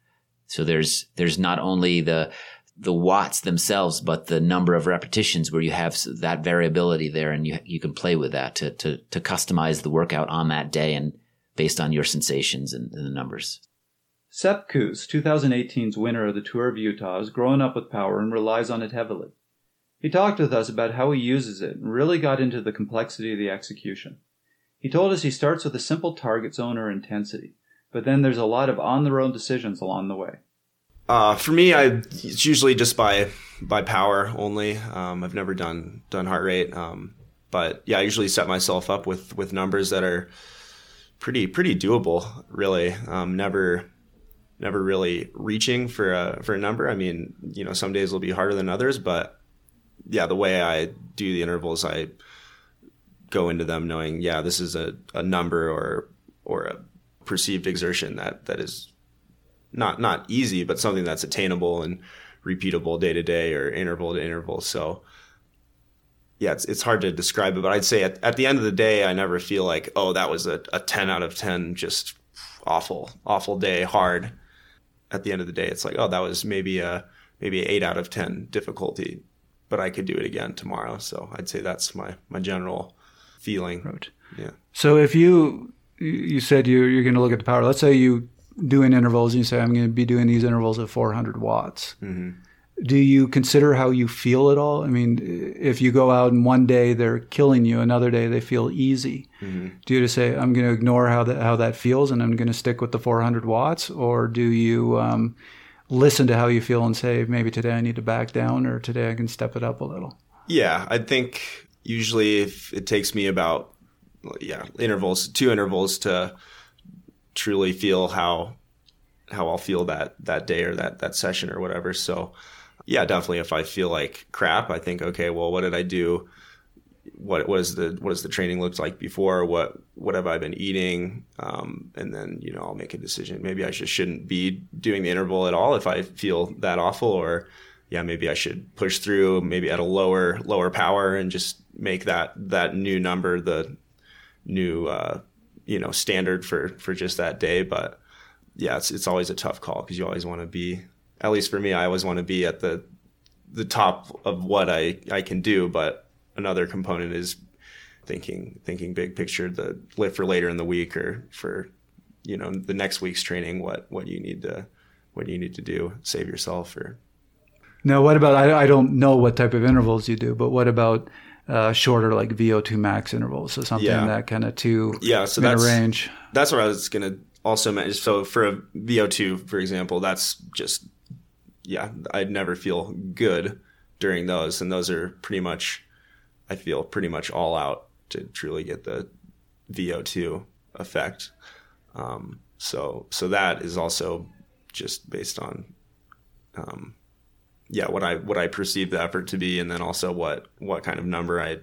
So there's, there's not only the, the watts themselves, but the number of repetitions where you have that variability there and you, you can play with that to, to, to customize the workout on that day and, based on your sensations and, and the numbers. Sepp Kuss, 2018's winner of the Tour of Utah, has grown up with power and relies on it heavily. He talked with us about how he uses it and really got into the complexity of the execution. He told us he starts with a simple target zone or intensity, but then there's a lot of on the road decisions along the way. Uh, for me, I it's usually just by by power only. Um, I've never done done heart rate, um, but yeah, I usually set myself up with with numbers that are pretty pretty doable, really. Um, never never really reaching for a for a number. I mean, you know, some days will be harder than others, but yeah, the way I do the intervals, I go into them knowing, yeah, this is a, a number or or a perceived exertion that that is not not easy, but something that's attainable and repeatable day to day or interval to interval. So yeah, it's it's hard to describe it, but I'd say at, at the end of the day, I never feel like, oh, that was a, a ten out of ten, just awful, awful day, hard. At the end of the day, it's like, oh, that was maybe a maybe eight out of ten difficulty, but I could do it again tomorrow. So I'd say that's my my general feeling. Right. Yeah. So if you you said you're you're going to look at the power. Let's say you doing intervals and you say I'm going to be doing these intervals at 400 watts. Mm-hmm. Do you consider how you feel at all? I mean, if you go out and one day they're killing you, another day they feel easy. Mm-hmm. Do you just say I'm going to ignore how that how that feels and I'm going to stick with the 400 watts, or do you um, listen to how you feel and say maybe today I need to back down or today I can step it up a little? Yeah, I think usually if it takes me about yeah intervals two intervals to truly feel how how I'll feel that that day or that that session or whatever. So yeah, definitely if I feel like crap, I think okay, well what did I do? What was the what does the training looked like before? What what have I been eating? Um, and then you know I'll make a decision. Maybe I just shouldn't be doing the interval at all if I feel that awful, or yeah, maybe I should push through, maybe at a lower lower power and just make that that new number the new uh, you know standard for for just that day. But yeah, it's it's always a tough call because you always want to be. At least for me, I always want to be at the the top of what I I can do. But another component is thinking thinking big picture, the lift for later in the week or for you know the next week's training. What what you need to what you need to do, save yourself or now, what about? I, I don't know what type of intervals you do, but what about uh, shorter, like VO2 max intervals? So something Yeah. that kind of two yeah so that's range. that's what i was gonna also mention so for a vo2 for example that's just yeah i'd never feel good during those. And those are pretty much i feel pretty much all out to truly get the vo2 effect. Um, so so that is also just based on um, yeah what i what i perceive the effort to be and then also what what kind of number i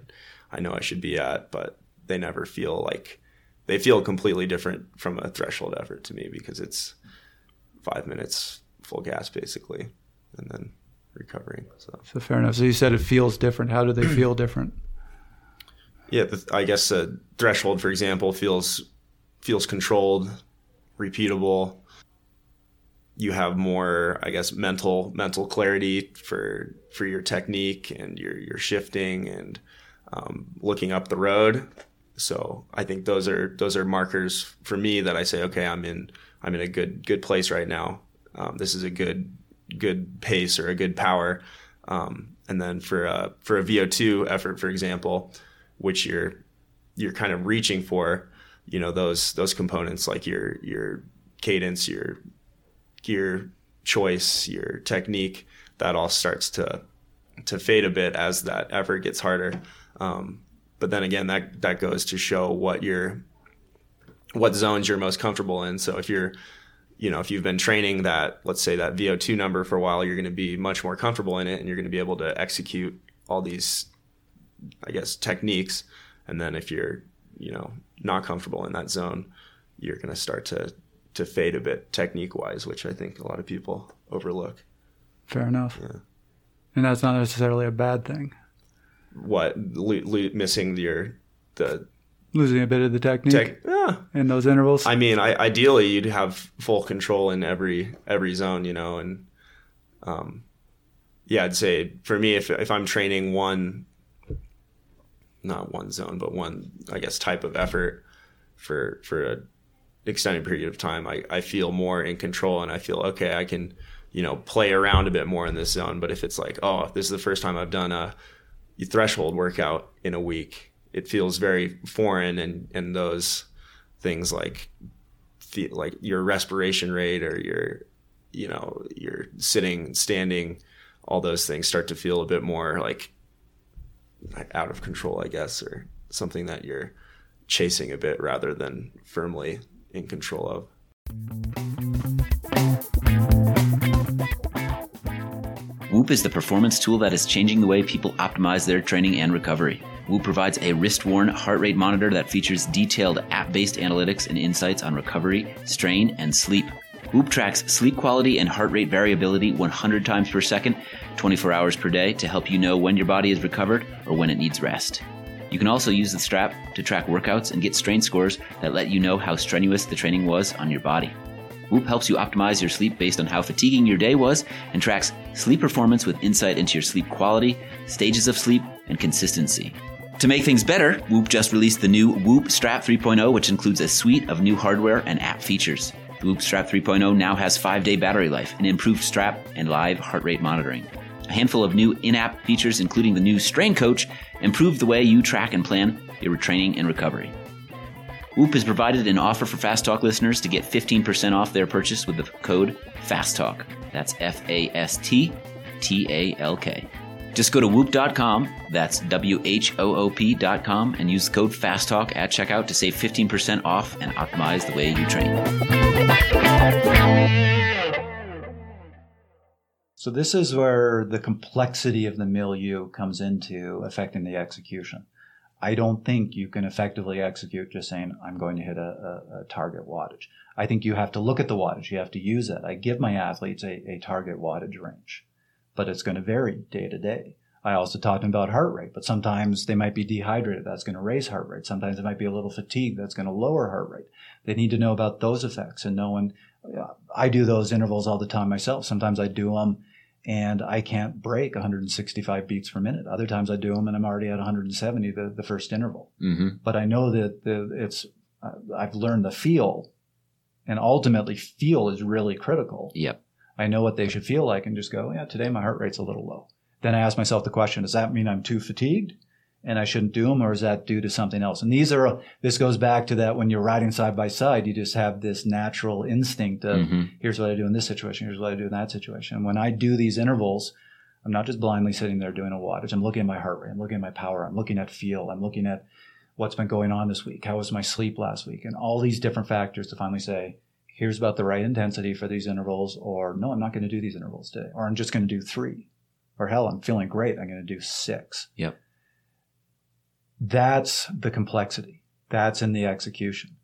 i know i should be at. But they never feel like they feel completely different from a threshold effort to me because it's five minutes full gas basically and then recovering so So fair enough. So you said it feels different. How do they feel different? yeah the, i guess a threshold for example feels feels controlled repeatable you have more i guess mental mental clarity for for your technique and your your shifting and um, looking up the road so i think those are those are markers for me that i say okay i'm in i'm in a good good place right now um, this is a good good pace or a good power. Um, and then for a for a vo2 effort for example which you're you're kind of reaching for you know those those components like your your cadence your gear choice your technique that all starts to to fade a bit as that effort gets harder. Um, but then again that that goes to show what your what zones you're most comfortable in. So if you're you know if you've been training that let's say that vo2 number for a while you're going to be much more comfortable in it and you're going to be able to execute all these i guess techniques and then if you're you know not comfortable in that zone you're going to start to to fade a bit technique wise which i think a lot of people overlook Fair enough. Yeah. And that's not necessarily a bad thing. what lo- lo- missing your the Losing a bit of the technique tech yeah. in those intervals. i mean I, ideally you'd have full control in every every zone you know and um yeah i'd say for me if if i'm training one not one zone but one i guess type of effort for for a extended period of time i i feel more in control and i feel okay i can you know play around a bit more in this zone but if it's like oh this is the first time i've done a threshold workout in a week it feels very foreign and and those things like feel like your respiration rate or your you know your sitting standing all those things start to feel a bit more like out of control i guess or something that you're chasing a bit rather than firmly in control of. Whoop is the performance tool that is changing the way people optimize their training and recovery. Whoop provides a wrist worn heart rate monitor that features detailed app based analytics and insights on recovery, strain, and sleep. Whoop tracks sleep quality and heart rate variability 100 times per second, 24 hours per day to help you know when your body is recovered or when it needs rest. You can also use the strap to track workouts and get strain scores that let you know how strenuous the training was on your body. Whoop helps you optimize your sleep based on how fatiguing your day was and tracks sleep performance with insight into your sleep quality, stages of sleep, and consistency. To make things better, Whoop just released the new Whoop Strap 3.0, which includes a suite of new hardware and app features. The Whoop Strap 3.0 now has 5 day battery life, an improved strap, and live heart rate monitoring. A handful of new in app features, including the new Strain Coach, improve the way you track and plan your training and recovery. Whoop has provided an offer for Fast Talk listeners to get 15% off their purchase with the code FASTTALK. That's F A S T T A L K. Just go to whoop.com, that's W H O O P.com, and use code FASTTALK at checkout to save 15% off and optimize the way you train. So this is where the complexity of the milieu comes into affecting the execution. I don't think you can effectively execute just saying, I'm going to hit a, a, a, target wattage. I think you have to look at the wattage. You have to use it. I give my athletes a, a target wattage range, but it's going to vary day to day. I also talked about heart rate, but sometimes they might be dehydrated. That's going to raise heart rate. Sometimes it might be a little fatigue. That's going to lower heart rate. They need to know about those effects and knowing. I do those intervals all the time myself. Sometimes I do them and I can't break 165 beats per minute. Other times I do them and I'm already at 170 the, the first interval. Mm-hmm. But I know that the, it's uh, I've learned the feel, and ultimately feel is really critical. Yep. I know what they should feel like and just go, yeah, today my heart rate's a little low. Then I ask myself the question: Does that mean I'm too fatigued? and I shouldn't do them, or is that due to something else? And these are this goes back to that when you're riding side by side, you just have this natural instinct of Mm-hmm. here's what I do in this situation, here's what I do in that situation. And when I do these intervals, I'm not just blindly sitting there doing a wattage. I'm looking at my heart rate, I'm looking at my power, I'm looking at feel, I'm looking at what's been going on this week, how was my sleep last week, and all these different factors to finally say, here's about the right intensity for these intervals, or no, I'm not going to do these intervals today, or I'm just going to do three, or hell, I'm feeling great, I'm going to do six. Yep. That's the complexity. That's in the execution.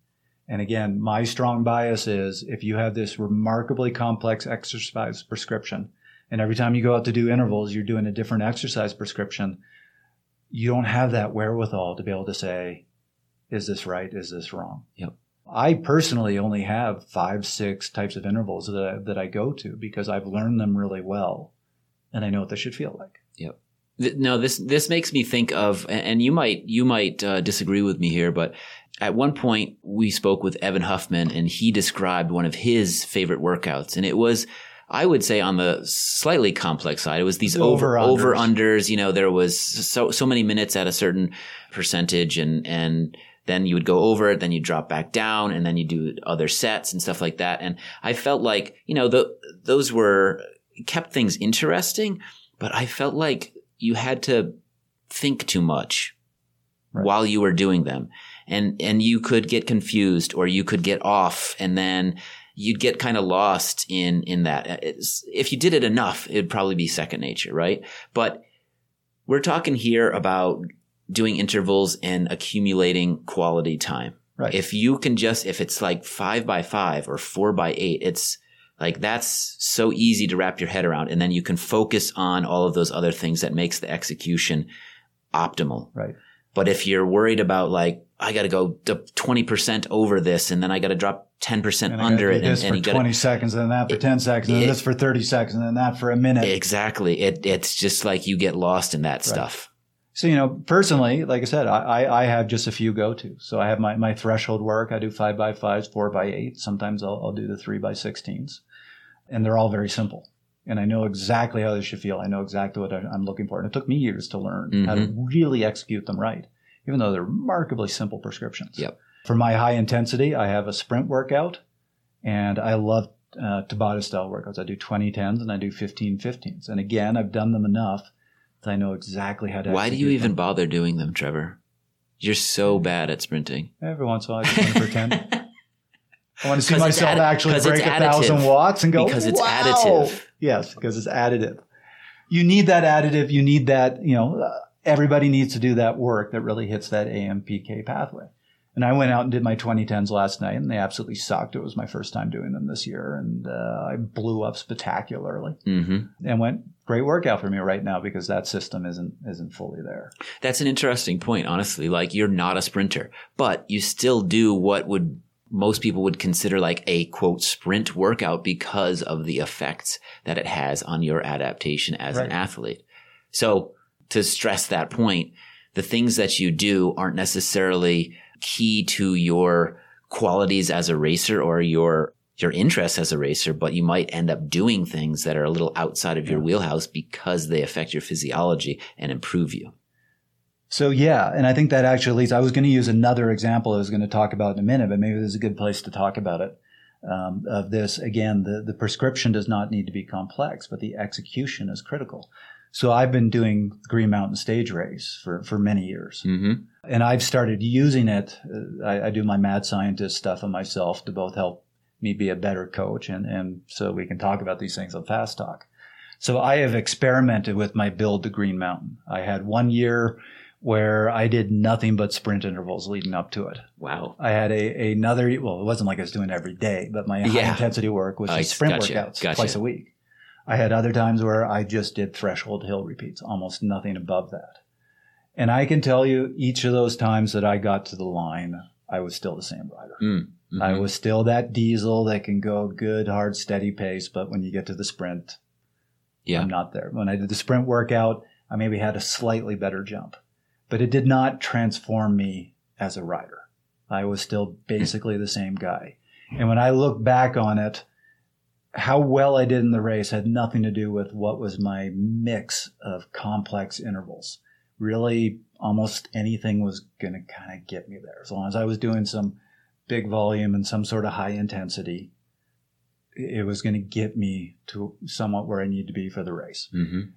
And again, my strong bias is if you have this remarkably complex exercise prescription, and every time you go out to do intervals, you're doing a different exercise prescription, you don't have that wherewithal to be able to say, is this right? Is this wrong? Yep. I personally only have five, six types of intervals that I, that I go to because I've learned them really well and I know what they should feel like. Yep. No, this this makes me think of, and you might you might uh, disagree with me here, but at one point we spoke with Evan Huffman, and he described one of his favorite workouts, and it was. I would say on the slightly complex side, it was these over over unders. You know, there was so so many minutes at a certain percentage, and and then you would go over it, then you drop back down, and then you do other sets and stuff like that. And I felt like you know the, those were kept things interesting, but I felt like you had to think too much Right. while you were doing them and and you could get confused or you could get off and then you'd get kind of lost in in that uh, It's- if you did it enough it'd probably be second nature right but we're talking here about doing intervals and accumulating quality time Right. if you can just if it's like five by five or four by eight it's like that's so easy to wrap your head around and then you can focus on all of those other things that makes the execution optimal Right. but if you're worried about like i got to go 20% over this and then i got to drop 10% And under gotta it do and, and for you got to 20 seconds, and then that for 10 seconds, and then it- this for 30 seconds, and then that for a minute. exactly it it's just like you get lost in that stuff So, you know, personally, like I said, I, I, I have just a few go to. So I have my, my threshold work. I do five by fives, four by eight. Sometimes I'll, I'll do the three by 16s. And they're all very simple. And I know exactly how they should feel. I know exactly what I'm looking for. And it took me years to learn how to really execute them right, even though they're remarkably simple prescriptions. Yep. For my high intensity, I have a sprint workout and I love uh, Tabata style workouts. I do 20 10s and I do 15 15s. And again, I've done them enough I know exactly how to why do you even them. bother doing them trevor you're so bad at sprinting Every once in a while, I just want to pretend. I want to see myself addi- actually break a thousand watts and go Because it's "Wow!" additive. Yes, because it's additive. you need that additive. You need that, you know, uh, everybody needs to do that work that really hits that AMPK pathway. And I went out and did my 2010s last night, and they absolutely sucked. It was my first time doing them this year, and uh, I blew up spectacularly. hmm And went great workout for me right now because that system isn't isn't fully there. That's an interesting point, honestly. Like you're not a sprinter, but you still do what would most people would consider like a quote sprint workout because of the effects that it has on your adaptation as an athlete. So to stress that point, the things that you do aren't necessarily key to your qualities as a racer or your your interest as a racer, but you might end up doing things that are a little outside of your wheelhouse because they affect your physiology and improve you. So yeah, and I think that actually leads. I was going to use another example I was going to talk about in a minute, but maybe this is a good place to talk about it. Um, of this again, the the prescription does not need to be complex, but the execution is critical. So I've been doing the Green Mountain Stage Race for for many years, Mm-hmm. And I've started using it. Uh, I, I do my mad scientist stuff on myself to both help me be a better coach and and so we can talk about these things on Fast Talk. So I have experimented with my build to Green Mountain. I had one year where I did nothing but sprint intervals leading up to it. Wow. I had a another well, it wasn't like I was doing every day, but my high Yeah. intensity work was just sprint gotcha, workouts gotcha. twice a week. I had other times where I just did threshold hill repeats, almost nothing above that. And I can tell you, each of those times that I got to the line, I was still the same rider. Mm. I Mhm. was still that diesel that can go good, hard, steady pace, but when you get to the sprint, Yeah. I'm not there. When I did the sprint workout, I maybe had a slightly better jump, but it did not transform me as a rider. I was still basically the same guy. And when I look back on it, how well I did in the race had nothing to do with what was my mix of complex intervals. Really, almost anything was going to kind of get me there. As long as I was doing some big volume and some sort of high intensity, it was going to get me to somewhat where I need to be for the race. Mhm.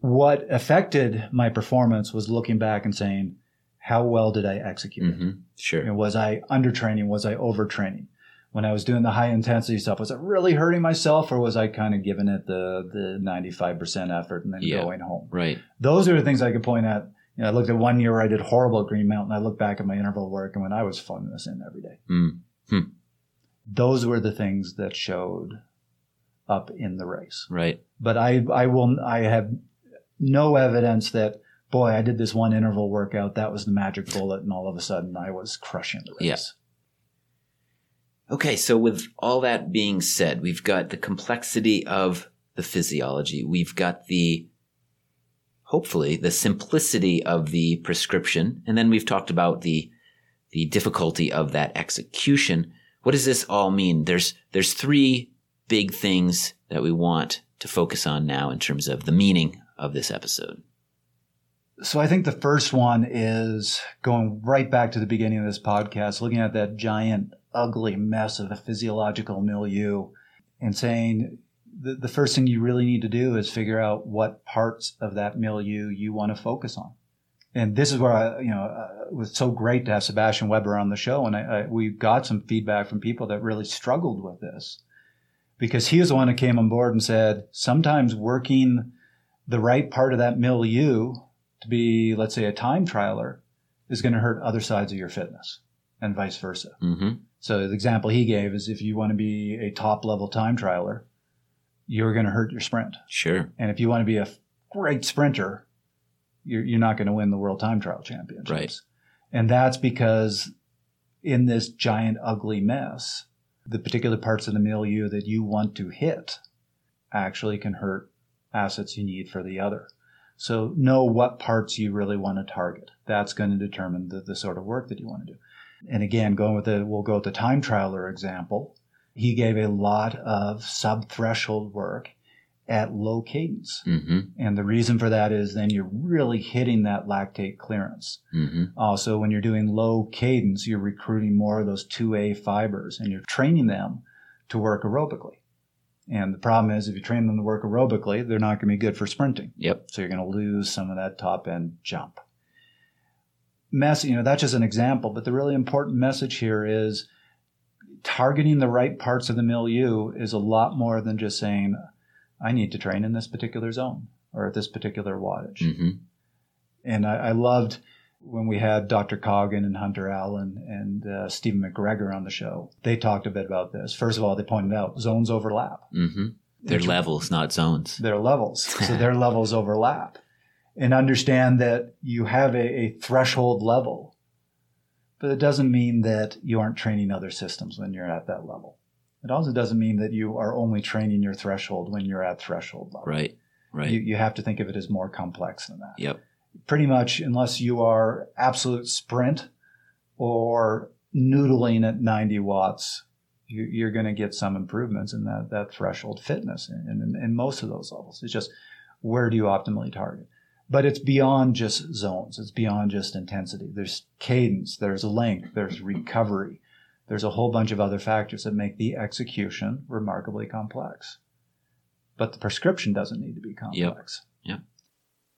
What affected my performance was looking back and saying, how well did I execute? Mhm. Sure. You know, was I undertraining? Was I overtraining? When I was doing the high intensity stuff, was it really hurting myself or was I kind of giving it the, the 95% effort and then Yeah. going home? Right. Those are the things I could point at. You know, I looked at one year where I did horrible at Green Mountain. I look back at my interval work and when I was phoning this in every day. Mm. Hmm. Those were the things that showed up in the race. Right. But I, I will, I have no evidence that, boy, I did this one interval workout. That was the magic bullet. And all of a sudden I was crushing the race. Yes. Okay, so with all that being said, we've got the complexity of the physiology. We've got the, hopefully, the simplicity of the prescription. And then we've talked about the, the difficulty of that execution. What does this all mean? There's, there's three big things that we want to focus on now in terms of the meaning of this episode. So I think the first one is going right back to the beginning of this podcast, looking at that giant, ugly mess of a physiological milieu and saying the, the first thing you really need to do is figure out what parts of that milieu you want to focus on. And this is where I, you know, uh, it was so great to have Sebastian Weber on the show. And I, I, we got some feedback from people that really struggled with this because he was the one that came on board and said, sometimes working the right part of that milieu to be, let's say, a time trialer is going to hurt other sides of your fitness and vice versa. Mm-hmm. So the example he gave is if you want to be a top level time trialer, you're going to hurt your sprint. Sure. And if you want to be a great sprinter, you're, you're not going to win the world time trial championships. Right. And that's because in this giant ugly mess, the particular parts of the milieu that you want to hit actually can hurt assets you need for the other. So know what parts you really want to target. That's going to determine the, the sort of work that you want to do. And again, going with the, we'll go with the time trialer example. He gave a lot of sub threshold work at low cadence. Mm-hmm. And the reason for that is then you're really hitting that lactate clearance. Mm-hmm. Also, when you're doing low cadence, you're recruiting more of those 2A fibers and you're training them to work aerobically. And the problem is if you train them to work aerobically, they're not going to be good for sprinting. Yep. So you're going to lose some of that top end jump. Mess, you know, that's just an example, but the really important message here is targeting the right parts of the milieu is a lot more than just saying, I need to train in this particular zone. or at this particular wattage. Mm-hmm. And I, I, loved when we had Dr. Coggan and Hunter Allen and uh, Stephen McGregor on the show. They talked a bit about this. First of all, they pointed out zones overlap. Mm-hmm. They're levels, not zones. They're levels. so their levels overlap. And understand that you have a, a threshold level, but it doesn't mean that you aren't training other systems when you're at that level. It also doesn't mean that you are only training your threshold when you're at threshold level. Right. Right. You, you have to think of it as more complex than that. Yep. Pretty much, unless you are absolute sprint or noodling at 90 watts, you, are going to get some improvements in that, that threshold fitness in, in, in most of those levels. It's just where do you optimally target? But it's beyond just zones. It's beyond just intensity. There's cadence, there's length, there's recovery. There's a whole bunch of other factors that make the execution remarkably complex but the prescription doesn't need to be complex. Yep. yep.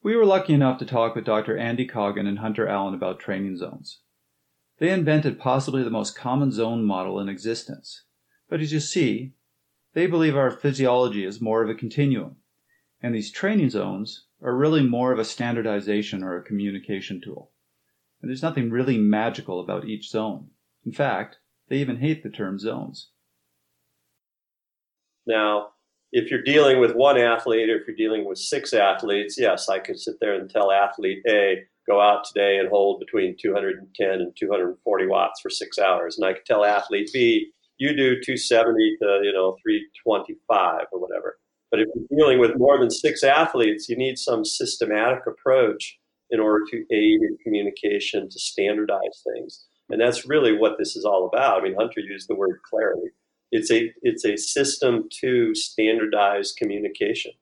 We were lucky enough to talk with Dr. Andy Coggan and Hunter Allen about training zones. They invented possibly the most common zone model in existence. But as you see, they believe our physiology is more of a continuum, and these training zones are really more of a standardization or a communication tool. And there's nothing really magical about each zone. In fact, they even hate the term zones. Now, if you're dealing with one athlete or if you're dealing with six athletes, yes, I could sit there and tell athlete A, go out today and hold between 210 and 240 watts for six hours. And I could tell athlete B, you do 270 to, you know, 325 or whatever. But if you're dealing with more than six athletes, you need some systematic approach in order to aid in communication to standardize things. And that's really what this is all about. I mean, Hunter used the word clarity it's a it's a system to standardize communication.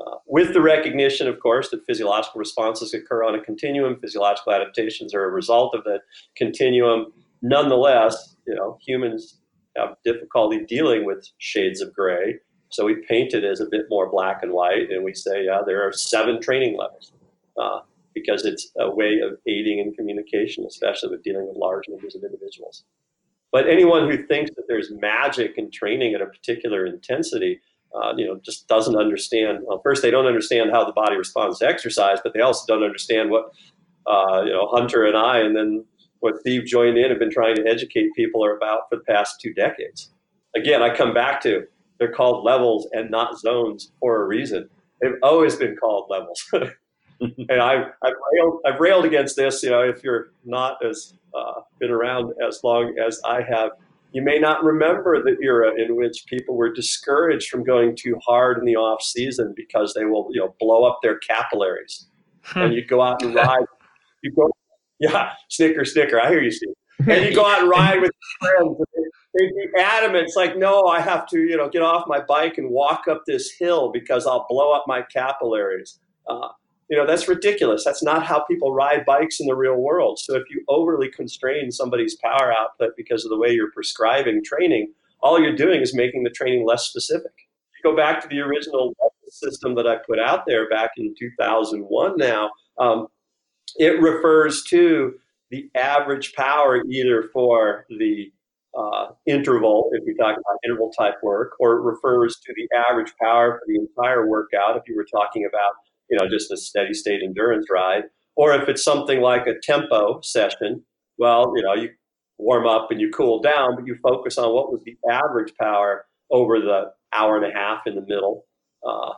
Uh, with the recognition, of course, that physiological responses occur on a continuum, physiological adaptations are a result of that continuum. Nonetheless, you know, humans have difficulty dealing with shades of gray, so we paint it as a bit more black and white, and we say, yeah, there are seven training levels, uh, because it's a way of aiding in communication, especially with dealing with large numbers of individuals. But anyone who thinks that there's magic in training at a particular intensity, uh, you know, just doesn't understand. Well, first, they don't understand how the body responds to exercise, but they also don't understand what, uh, you know, Hunter and I, and then what Steve joined in, have been trying to educate people about for the past two decades. Again, I come back to they're called levels and not zones for a reason. They've always been called levels. and I've, I've railed, I've, railed, against this. You know, if you're not as uh, been around as long as I have, you may not remember the era in which people were discouraged from going too hard in the off season because they will, you know, blow up their capillaries. Hmm. And you go out and ride. You go, yeah, snicker, snicker. I hear you, Steve. And you go out and ride with friends. They'd be adamant. It's like, no, I have to, you know, get off my bike and walk up this hill because I'll blow up my capillaries. Uh, you know that's ridiculous that's not how people ride bikes in the real world so if you overly constrain somebody's power output because of the way you're prescribing training all you're doing is making the training less specific go back to the original system that i put out there back in 2001 now um, it refers to the average power either for the uh, interval, if you're talking about interval type work, or it refers to the average power for the entire workout, if you were talking about you know, just a steady state endurance ride. Or if it's something like a tempo session, well, you know, you warm up and you cool down, but you focus on what was the average power over the hour and a half in the middle. Uh,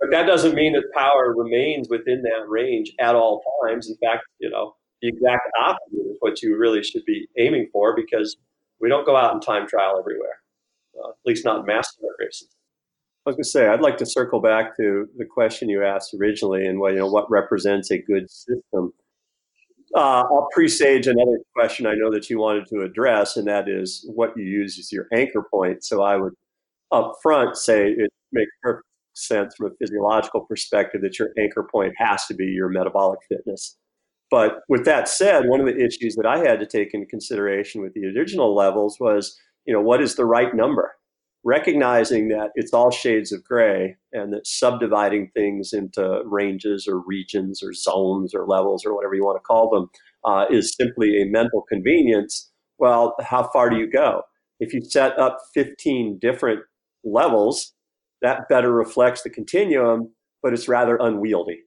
but that doesn't mean that power remains within that range at all times. In fact, you know, the exact opposite is what you really should be aiming for because we don't go out and time trial everywhere, uh, at least not in mass races. I was going to say, I'd like to circle back to the question you asked originally, and what you know, what represents a good system. Uh, I'll presage another question I know that you wanted to address, and that is what you use as your anchor point. So I would up front say it makes perfect sense from a physiological perspective that your anchor point has to be your metabolic fitness. But with that said, one of the issues that I had to take into consideration with the original levels was, you know, what is the right number? recognizing that it's all shades of gray and that subdividing things into ranges or regions or zones or levels or whatever you want to call them uh, is simply a mental convenience. Well, how far do you go? If you set up 15 different levels, that better reflects the continuum but it's rather unwieldy.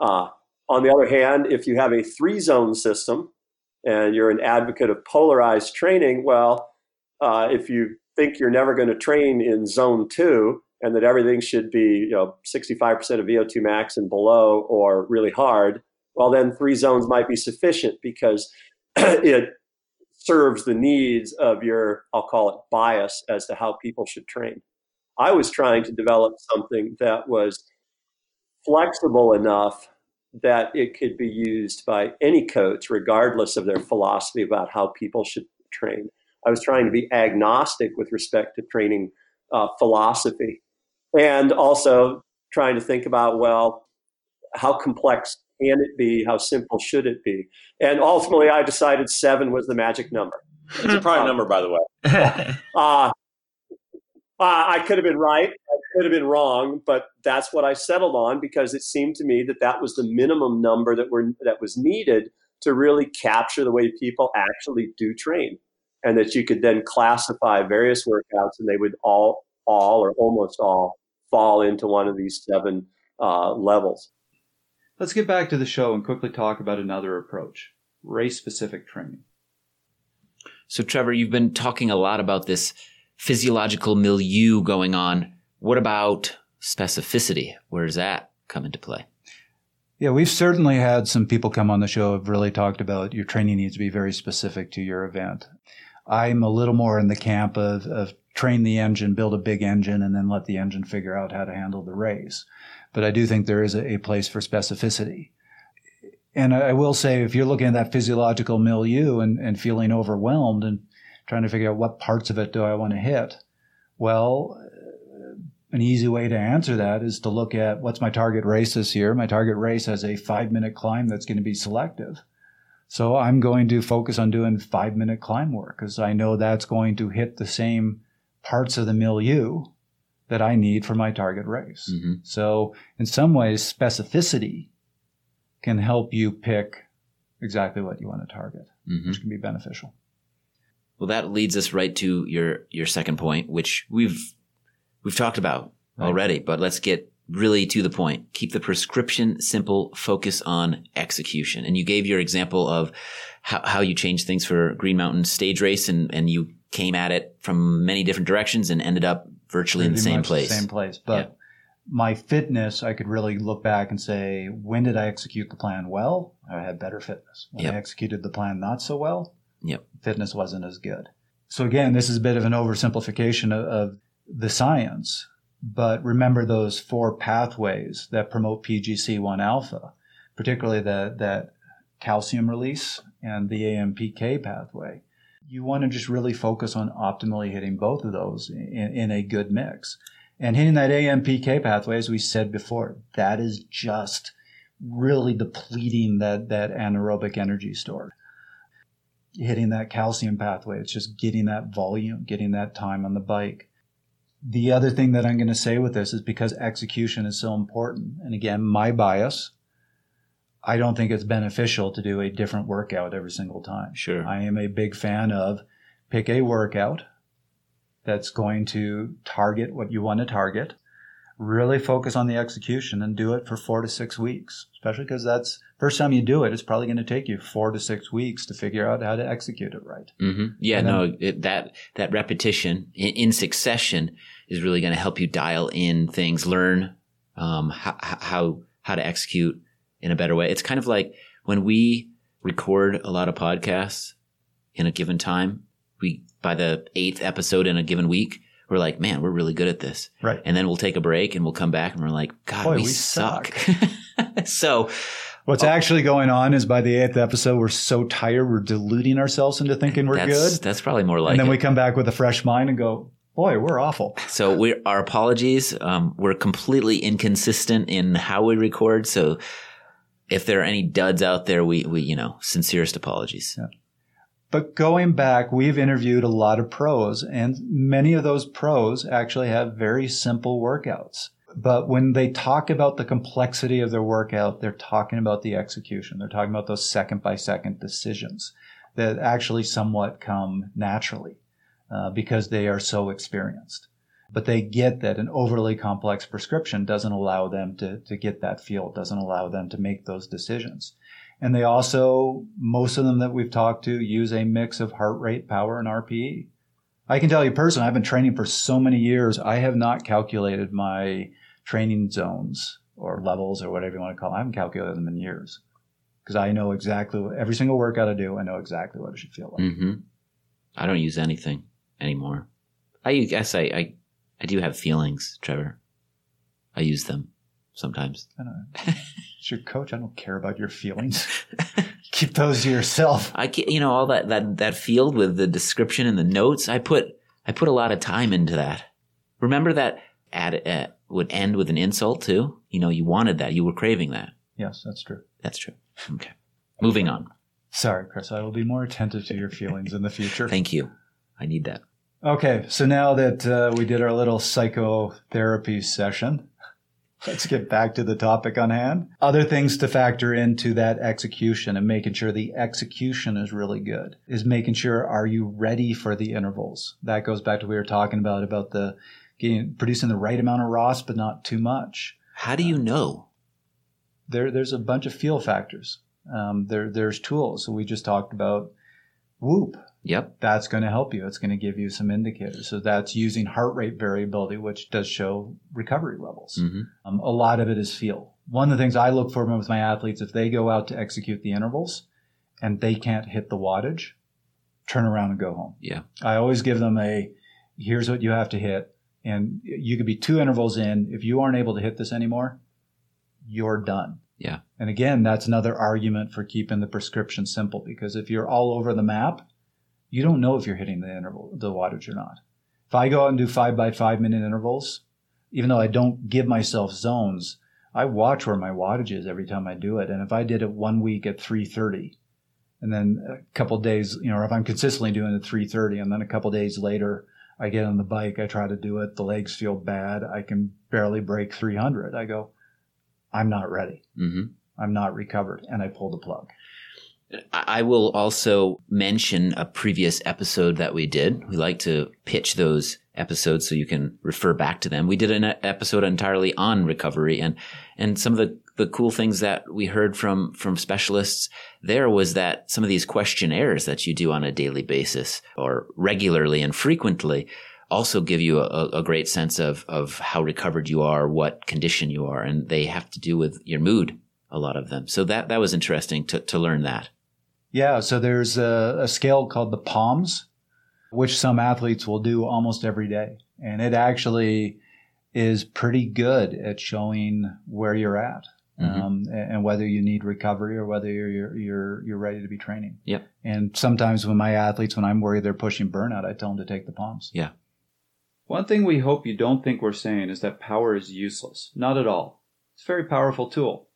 Uh, on the other hand, if you have a three zone system and you're an advocate of polarized training, well, uh, if you think you're never going to train in zone two and that everything should be you know 65% of VO2 max and below or really hard, well, then three zones might be sufficient because it serves the needs of your, I'll call it bias as to how people should train. I was trying to develop something that was flexible enough that it could be used by any coach, regardless of their philosophy about how people should train. I was trying to be agnostic with respect to training uh, philosophy and also trying to think about, well, how complex can it be? How simple should it be? And ultimately, I decided seven was the magic number. It's a prime number, by the way. uh, uh, I could have been right. I could have been wrong, but that's what I settled on because it seemed to me that that was the minimum number that were that was needed to really capture the way people actually do train, and that you could then classify various workouts, and they would all, all or almost all, fall into one of these seven uh, levels. Let's get back to the show and quickly talk about another approach: race-specific training. So, Trevor, you've been talking a lot about this physiological milieu going on. What about specificity? Where does that come into play? Yeah, we've certainly had some people come on the show have really talked about your training needs to be very specific to your event. I'm a little more in the camp of, of train the engine, build a big engine, and then let the engine figure out how to handle the race. But I do think there is a, a place for specificity. And I will say, if you're looking at that physiological milieu and, and feeling overwhelmed and trying to figure out what parts of it do I want to hit. Well, an easy way to answer that is to look at what's my target race this year. My target race has a five minute climb that's going to be selective. So I'm going to focus on doing five minute climb work because I know that's going to hit the same parts of the milieu that I need for my target race. Mm-hmm. So in some ways, specificity can help you pick exactly what you want to target, Mhm. which can be beneficial. Well, that leads us right to your your second point, which we've we've talked about Right. already, but let's get really to the point. Keep the prescription simple, focus on execution. And you gave your example of how, how you changed things for Green Mountain stage race and, and you came at it from many different directions and ended up virtually in the same place. Same place. But my fitness, I could really look back and say, when did I execute the plan well? I had better fitness. When Yep. I executed the plan not so well, Yep. fitness wasn't as good. So again, this is a bit of an oversimplification of, of the science. But remember those four pathways that promote PGC1 alpha, particularly the, that calcium release and the AMPK pathway. You want to just really focus on optimally hitting both of those in, in a good mix. And hitting that AMPK pathway, as we said before, that is just really depleting that, that anaerobic energy store. Hitting that calcium pathway, it's just getting that volume, getting that time on the bike. The other thing that I'm going to say with this is because execution is so important. And again, my bias, I don't think it's beneficial to do a different workout every single time. Sure. I am a big fan of pick a workout that's going to target what you want to target. Really focus on the execution and do it for four to six weeks, especially because that's first time you do it. It's probably going to take you four to six weeks to figure out how to execute it right. hmm Yeah, then- no, it, that that repetition in, in succession is really going to help you dial in things, learn um, how, how how to execute in a better way. It's kind of like when we record a lot of podcasts in a given time. We by the eighth episode in a given week, we're like, man, we're really good at this. Right. And then we'll take a break and we'll come back and we're like, God, Boy, we, we suck. so What's actually going on is by the eighth episode, we're so tired, we're deluding ourselves into thinking we're that's good. that's probably more like and then it. we come back with a fresh mind and go, boy, we're awful. So we our apologies. Um, we're completely inconsistent in how we record. So if there are any duds out there, we we you know sincerest apologies. But going back, we've interviewed a lot of pros, and many of those pros actually have very simple workouts. But when they talk about the complexity of their workout, they're talking about the execution. They're talking about those second by second decisions that actually somewhat come naturally uh, because they are so experienced. but they get that an overly complex prescription doesn't allow them to, to get that feel, doesn't allow them to make those decisions. And they also, most of them that we've talked to, use a mix of heart rate, power, and RPE. I can tell you personally, I've been training for so many years, I have not calculated my training zones or levels or whatever you want to call them. I haven't calculated them in years because I know exactly what, every single workout I do, I know exactly what it should feel like. Mm-hmm. I don't use anything anymore. I guess I, I, I do have feelings, Trevor. I use them sometimes. It's your coach. I don't care about your feelings. Keep those to yourself. I can't, you know, all that, that, that field with the description and the notes. I put, I put a lot of time into that. Remember that ad, uh, would end with an insult too? You know, you wanted that. You were craving that. Yes, that's true. That's true. Okay. Moving on. Sorry, Chris. I will be more attentive to your feelings in the future. Thank you. I need that. Okay, so now that uh, we did our little psychotherapy session, let's get back to the topic on hand. Other things to factor into that execution and making sure the execution is really good is making sure are you ready for the intervals? That goes back to what we were talking about about the getting producing the right amount of ROS but not too much. How do you know? There, there's a bunch of feel factors. Um, there, there's tools. So we just talked about Whoop. Yep. That's going to help you. It's going to give you some indicators. So that's using heart rate variability, which does show recovery levels. Mm-hmm. Um, a lot of it is feel. One of the things I look for with my athletes, if they go out to execute the intervals and they can't hit the wattage, turn around and go home. Yeah. I always give them a, here's what you have to hit. And you could be two intervals in. If you aren't able to hit this anymore, you're done. Yeah. And again, that's another argument for keeping the prescription simple because if you're all over the map, you don't know if you're hitting the interval, the wattage or not. If I go out and do five by five minute intervals, even though I don't give myself zones, I watch where my wattage is every time I do it. And if I did it one week at 330 and then a couple days, you know, or if I'm consistently doing it 330 and then a couple days later, I get on the bike, I try to do it, the legs feel bad, I can barely break 300. I go, I'm not ready. Mm-hmm. I'm not recovered. And I pull the plug. I will also mention a previous episode that we did. We like to pitch those episodes so you can refer back to them. We did an episode entirely on recovery and, and some of the, the cool things that we heard from, from specialists there was that some of these questionnaires that you do on a daily basis or regularly and frequently also give you a, a great sense of, of how recovered you are, what condition you are, and they have to do with your mood, a lot of them. So that, that was interesting to, to learn that. Yeah, so there's a, a, scale called the POMS, which some athletes will do almost every day. And it actually is pretty good at showing where you're at mm-hmm. um, and whether you need recovery or whether you're, you're, you're, you're ready to be training. Yep. And sometimes when my athletes, when I'm worried they're pushing burnout, I tell them to take the POMS. Yeah. One thing we hope you don't think we're saying is that power is useless. Not at all. It's a very powerful tool.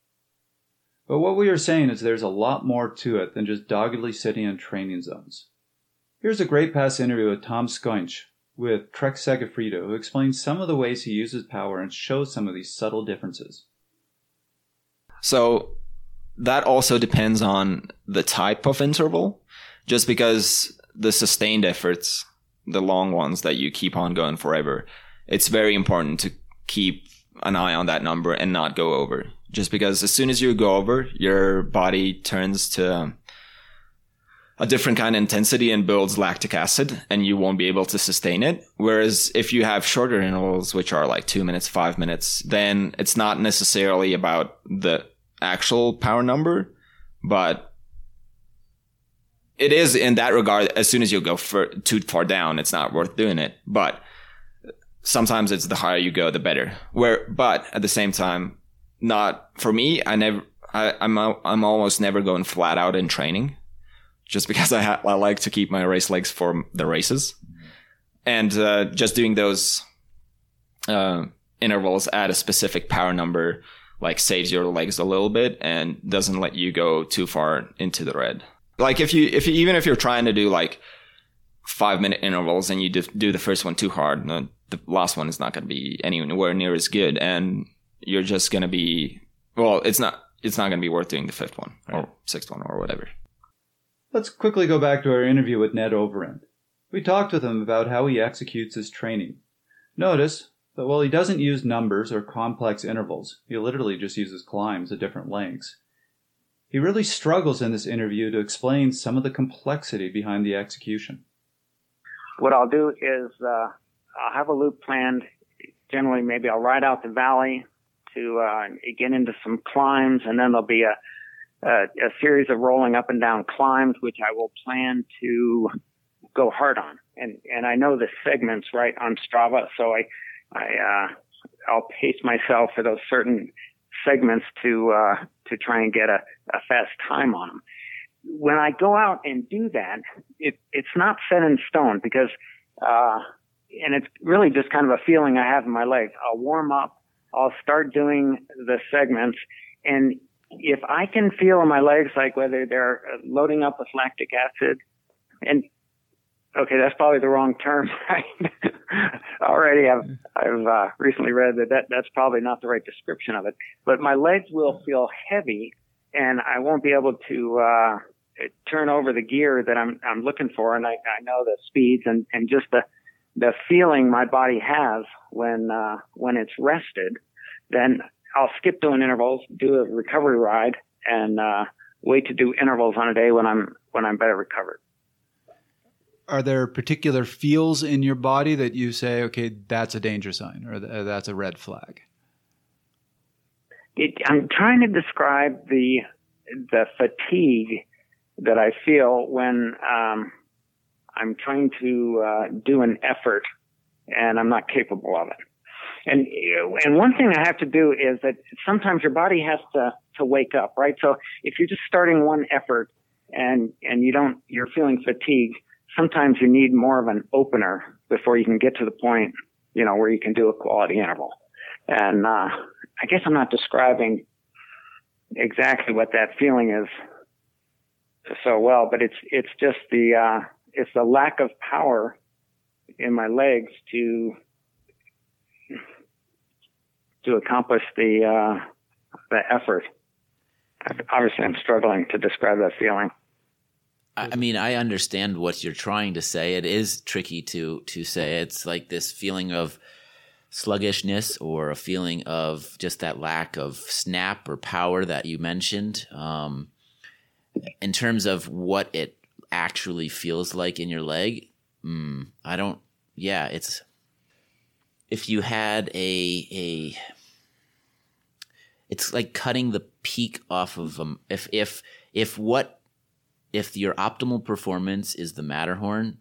But what we are saying is there's a lot more to it than just doggedly sitting in training zones. Here's a great past interview with Tom Skujins with Trek Segafredo, who explains some of the ways he uses power and shows some of these subtle differences. So that also depends on the type of interval, just because the sustained efforts, the long ones that you keep on going forever, it's very important to keep an eye on that number and not go over just because as soon as you go over, your body turns to a different kind of intensity and builds lactic acid and you won't be able to sustain it. Whereas if you have shorter intervals, which are like two minutes, five minutes, then it's not necessarily about the actual power number, but it is in that regard. As soon as you go for, too far down, it's not worth doing it. But sometimes it's the higher you go, the better. Where, but at the same time, not for me. I never, I, I'm, I'm almost never going flat out in training just because I, ha- I like to keep my race legs for the races and, uh, just doing those, uh, intervals at a specific power number, like saves your legs a little bit and doesn't let you go too far into the red. Like if you, if you, even if you're trying to do like five minute intervals and you do the first one too hard, the last one is not going to be anywhere near as good. And you're just going to be well it's not it's not going to be worth doing the fifth one right. or sixth one or whatever let's quickly go back to our interview with ned overend we talked with him about how he executes his training Notice that while he doesn't use numbers or complex intervals, he literally just uses climbs at different lengths. He really struggles in this interview to explain some of the complexity behind the execution. What I'll do is uh, I'll have a loop planned. Generally, maybe I'll ride out the valley to uh, get into some climbs, and then there'll be a, a, a series of rolling up and down climbs, which I will plan to go hard on. And and I know the segments right on Strava, so I I uh, I'll pace myself for those certain segments to uh, to try and get a, a fast time on them. When I go out and do that, it it's not set in stone because uh, and it's really just kind of a feeling I have in my legs. I'll warm up, I'll start doing the segments, and if I can feel in my legs like whether they're loading up with lactic acid, and okay, that's probably the wrong term. Already, I've I've uh, recently read that, that that's probably not the right description of it. But my legs will feel heavy, and I won't be able to uh, turn over the gear that I'm I'm looking for, and I, I know the speeds and and just the the feeling my body has when uh, when it's rested. Then I'll skip doing intervals, do a recovery ride, and uh, wait to do intervals on a day when I'm when I'm better recovered are there particular feels in your body that you say, okay, that's a danger sign or that's a red flag? It, I'm trying to describe the the fatigue that I feel when um, I'm trying to uh, do an effort and I'm not capable of it. And and one thing I have to do is that sometimes your body has to to wake up, right? So if you're just starting one effort and and you don't you're feeling fatigue, sometimes you need more of an opener before you can get to the point, you know, where you can do a quality interval. And uh, I guess I'm not describing exactly what that feeling is so well, but it's it's just the uh, it's the lack of power in my legs to to accomplish the uh, the effort. Obviously, I'm struggling to describe that feeling. I mean, I understand what you're trying to say. It is tricky to to say. It's like this feeling of sluggishness or a feeling of just that lack of snap or power that you mentioned. Um, in terms of what it actually feels like in your leg, mm, I don't. Yeah, it's if you had a a. It's like cutting the peak off of them. If if if what if your optimal performance is the Matterhorn,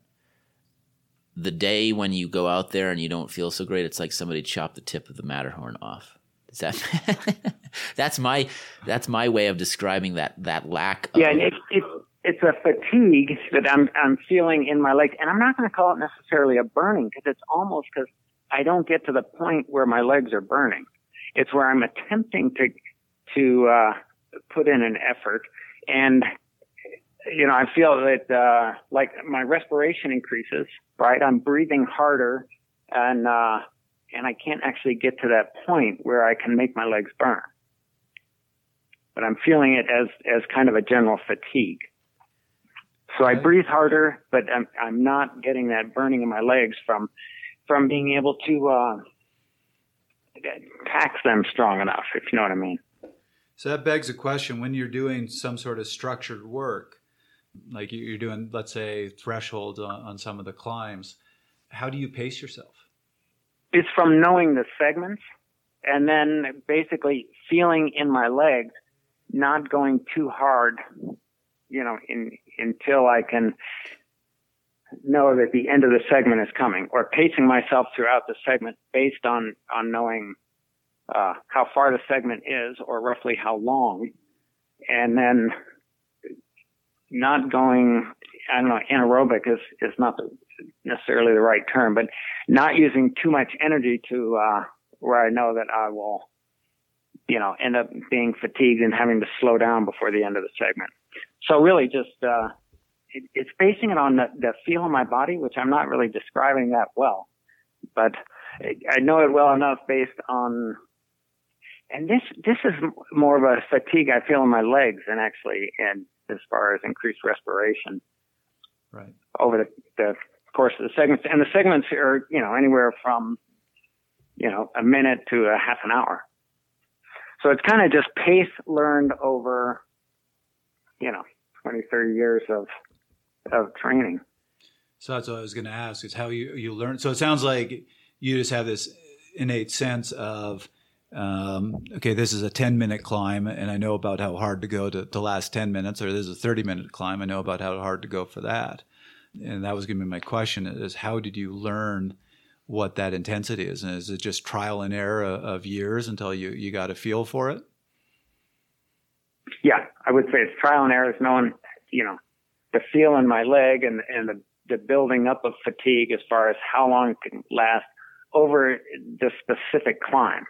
the day when you go out there and you don't feel so great, it's like somebody chopped the tip of the Matterhorn off. Is that that's my that's my way of describing that that lack. Of, yeah, and it's it's it's a fatigue that I'm I'm feeling in my legs, and I'm not going to call it necessarily a burning because it's almost because I don't get to the point where my legs are burning. It's where I'm attempting to to uh, put in an effort, and you know, I feel that uh, like my respiration increases, right? I'm breathing harder, and uh, and I can't actually get to that point where I can make my legs burn. But I'm feeling it as as kind of a general fatigue. So I breathe harder, but I'm I'm not getting that burning in my legs from from being able to uh, tax them strong enough, if you know what I mean. So that begs a question: when you're doing some sort of structured work, like you're doing, let's say, thresholds on, on some of the climbs. How do you pace yourself? It's from knowing the segments and then basically feeling in my legs, not going too hard, you know, in, until I can know that the end of the segment is coming, or pacing myself throughout the segment based on on knowing uh, how far the segment is, or roughly how long, and then not going, I don't know, anaerobic is, is not the, necessarily the right term, but not using too much energy to, uh, where I know that I will, you know, end up being fatigued and having to slow down before the end of the segment. So really just, uh, it, it's basing it on the, the feel of my body, which I'm not really describing that well, but I know it well enough based on and this this is more of a fatigue I feel in my legs than actually in as far as increased respiration. Right. Over the, the course of the segments, and the segments are you know anywhere from you know, a minute to a half an hour. So it's kind of just pace learned over, you know, 20, 30 years of, of training. So that's what I was going to ask is how you, you learn. So it sounds like you just have this innate sense of, um, okay, this is a 10 minute climb and I know about how hard to go to, to last 10 minutes, or this is a 30 minute climb. I know about how hard to go for that. And that was going to be my question is how did you learn what that intensity is? And is it just trial and error of years until you, you got a feel for it? Yeah, I would say it's trial and error. It's knowing, you know, the feel in my leg and, and the, the building up of fatigue as far as how long it can last over the specific climb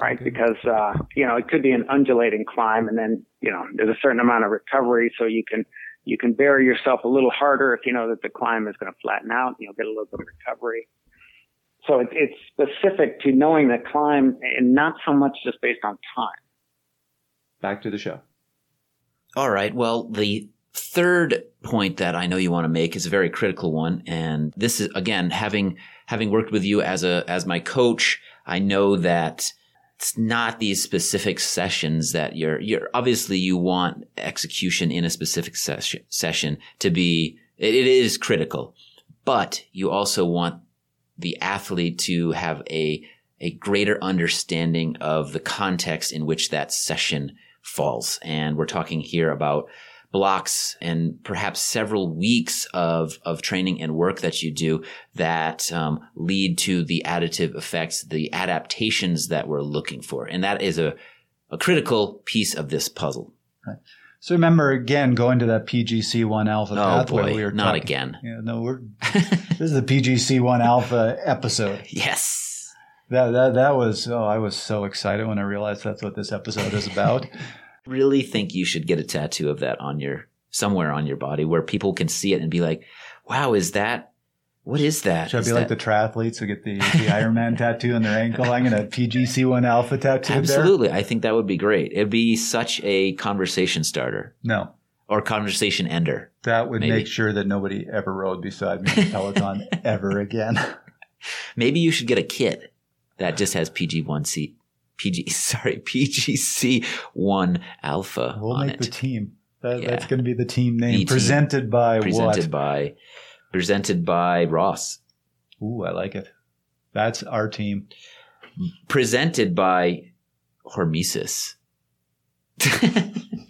right? Okay. Because, uh, you know, it could be an undulating climb and then, you know, there's a certain amount of recovery so you can, you can bury yourself a little harder if you know that the climb is going to flatten out, and you'll get a little bit of recovery. So it, it's specific to knowing the climb and not so much just based on time. Back to the show. All right. Well, the third point that I know you want to make is a very critical one. And this is, again, having, having worked with you as a, as my coach, I know that it's not these specific sessions that you're, you're obviously you want execution in a specific session, session to be, it, it is critical, but you also want the athlete to have a, a greater understanding of the context in which that session falls. And we're talking here about blocks and perhaps several weeks of, of training and work that you do that um, lead to the additive effects, the adaptations that we're looking for. And that is a, a critical piece of this puzzle. Right. So remember again going to that PGC one alpha oh pathway. Boy, we were not talking, again. Yeah, no, we're this is the PGC one alpha episode. Yes. That, that that was oh I was so excited when I realized that's what this episode is about. really think you should get a tattoo of that on your somewhere on your body where people can see it and be like, "Wow, is that what is that?" Should I be that- like the triathletes who get the, the Iron Man tattoo on their ankle? I'm going to PGC one alpha tattoo. Absolutely, There. I think that would be great. It'd be such a conversation starter. No, or conversation ender. That would Maybe. make sure that nobody ever rode beside me in Peloton ever again. Maybe you should get a kit that just has PG1C, PG, sorry, PGC one alpha We'll make it. the team. That, Yeah. That's going to be the team name. The team. presented by presented what? by, presented by ROS. Ooh, I like it. That's our team. Presented by Hormesis.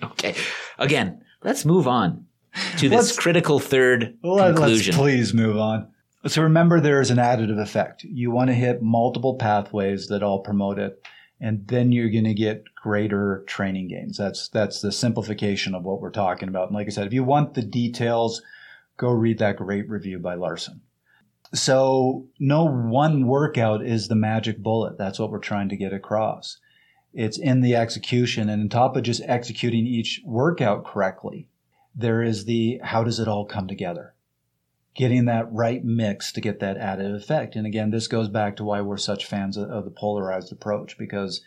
okay. Again, let's move on to this Let's- critical third let- conclusion. Let's please move on. So remember, there is an additive effect. You want to hit multiple pathways that all promote it, and then you're going to get greater training gains. That's that's the simplification of what we're talking about. And like I said, if you want the details, go read that great review by Larson. So no one workout is the magic bullet. That's what we're trying to get across. It's in the execution, and on top of just executing each workout correctly, there is the how does it all come together? Getting that right mix to get that added effect. And again, this goes back to why we're such fans of, of the polarized approach because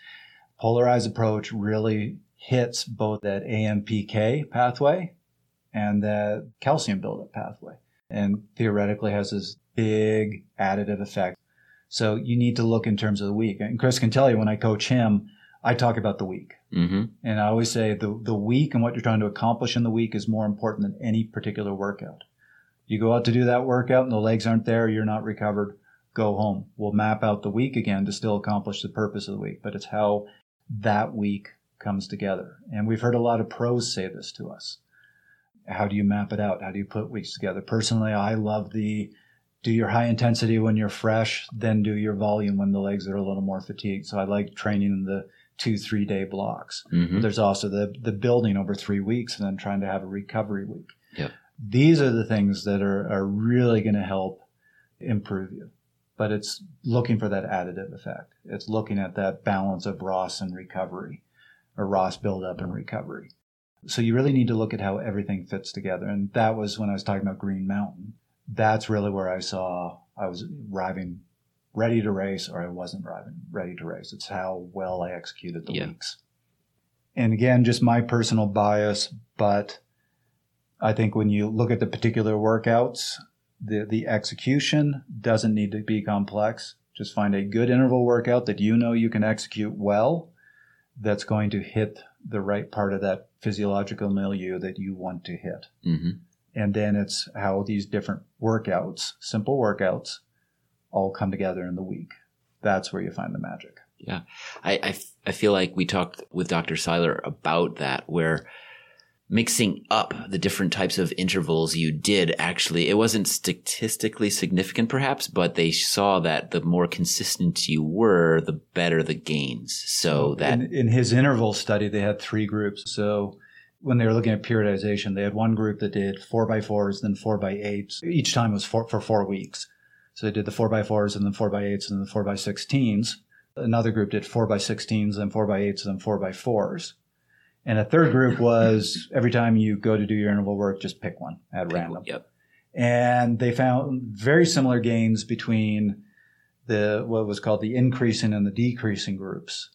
polarized approach really hits both that AMPK pathway and that calcium buildup pathway and theoretically has this big additive effect. So you need to look in terms of the week. And Chris can tell you when I coach him, I talk about the week. hmm And I always say the, the week and what you're trying to accomplish in the week is more important than any particular workout. You go out to do that workout and the legs aren't there, you're not recovered, go home. We'll map out the week again to still accomplish the purpose of the week, but it's how that week comes together. And we've heard a lot of pros say this to us. How do you map it out? How do you put weeks together? Personally, I love the do your high intensity when you're fresh, then do your volume when the legs are a little more fatigued. So I like training in the two, three day blocks. Mhm. There's also the, the building over three weeks and then trying to have a recovery week. Yep. These are the things that are, are really going to help improve you. But it's looking for that additive effect. It's looking at that balance of ROS and recovery or ROS buildup and recovery. So you really need to look at how everything fits together. And that was when I was talking about Green Mountain. That's really where I saw I was arriving ready to race or I wasn't arriving ready to race. It's how well I executed the Yeah. weeks. And again, just my personal bias, but I think when you look at the particular workouts, the, the execution doesn't need to be complex. Just find a good interval workout that you know you can execute well that's going to hit the right part of that physiological milieu that you want to hit. Mm-hmm. And then it's how these different workouts, simple workouts, all come together in the week. That's where you find the magic. Yeah. I, I, I feel like we talked with Dr. Seiler about that, where mixing up the different types of intervals you did actually, it wasn't statistically significant perhaps, but they saw that the more consistent you were, the better the gains. So that. In, in his interval study, they had three groups. So when they were looking at periodization, they had one group that did four by fours, then four by eights. Each time was four, for four weeks. So they did the four by fours and then four by eights and then four by sixteens. Another group did four by sixteens, then four by eights, and then four by fours. And a third group was every time you go to do your interval work, just pick one at pick random. One, yep. And they found very similar gains between the what was called the increasing and the decreasing groups.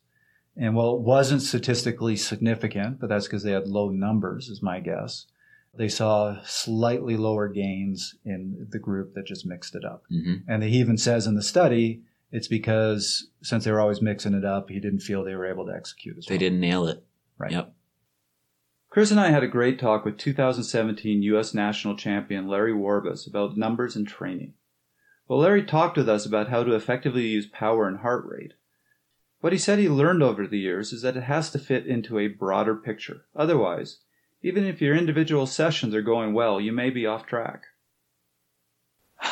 And while it wasn't statistically significant, but that's because they had low numbers, is my guess. They saw slightly lower gains in the group that just mixed it up. Mm-hmm. And he even says in the study, it's because since they were always mixing it up, he didn't feel they were able to execute as well. They didn't nail it. Right. Yep. Chris and I had a great talk with 2017 U.S. national champion Larry Warbasse about numbers and training. Well, Larry talked with us about how to effectively use power and heart rate. What he said he learned over the years is that it has to fit into a broader picture. Otherwise, even if your individual sessions are going well, you may be off track.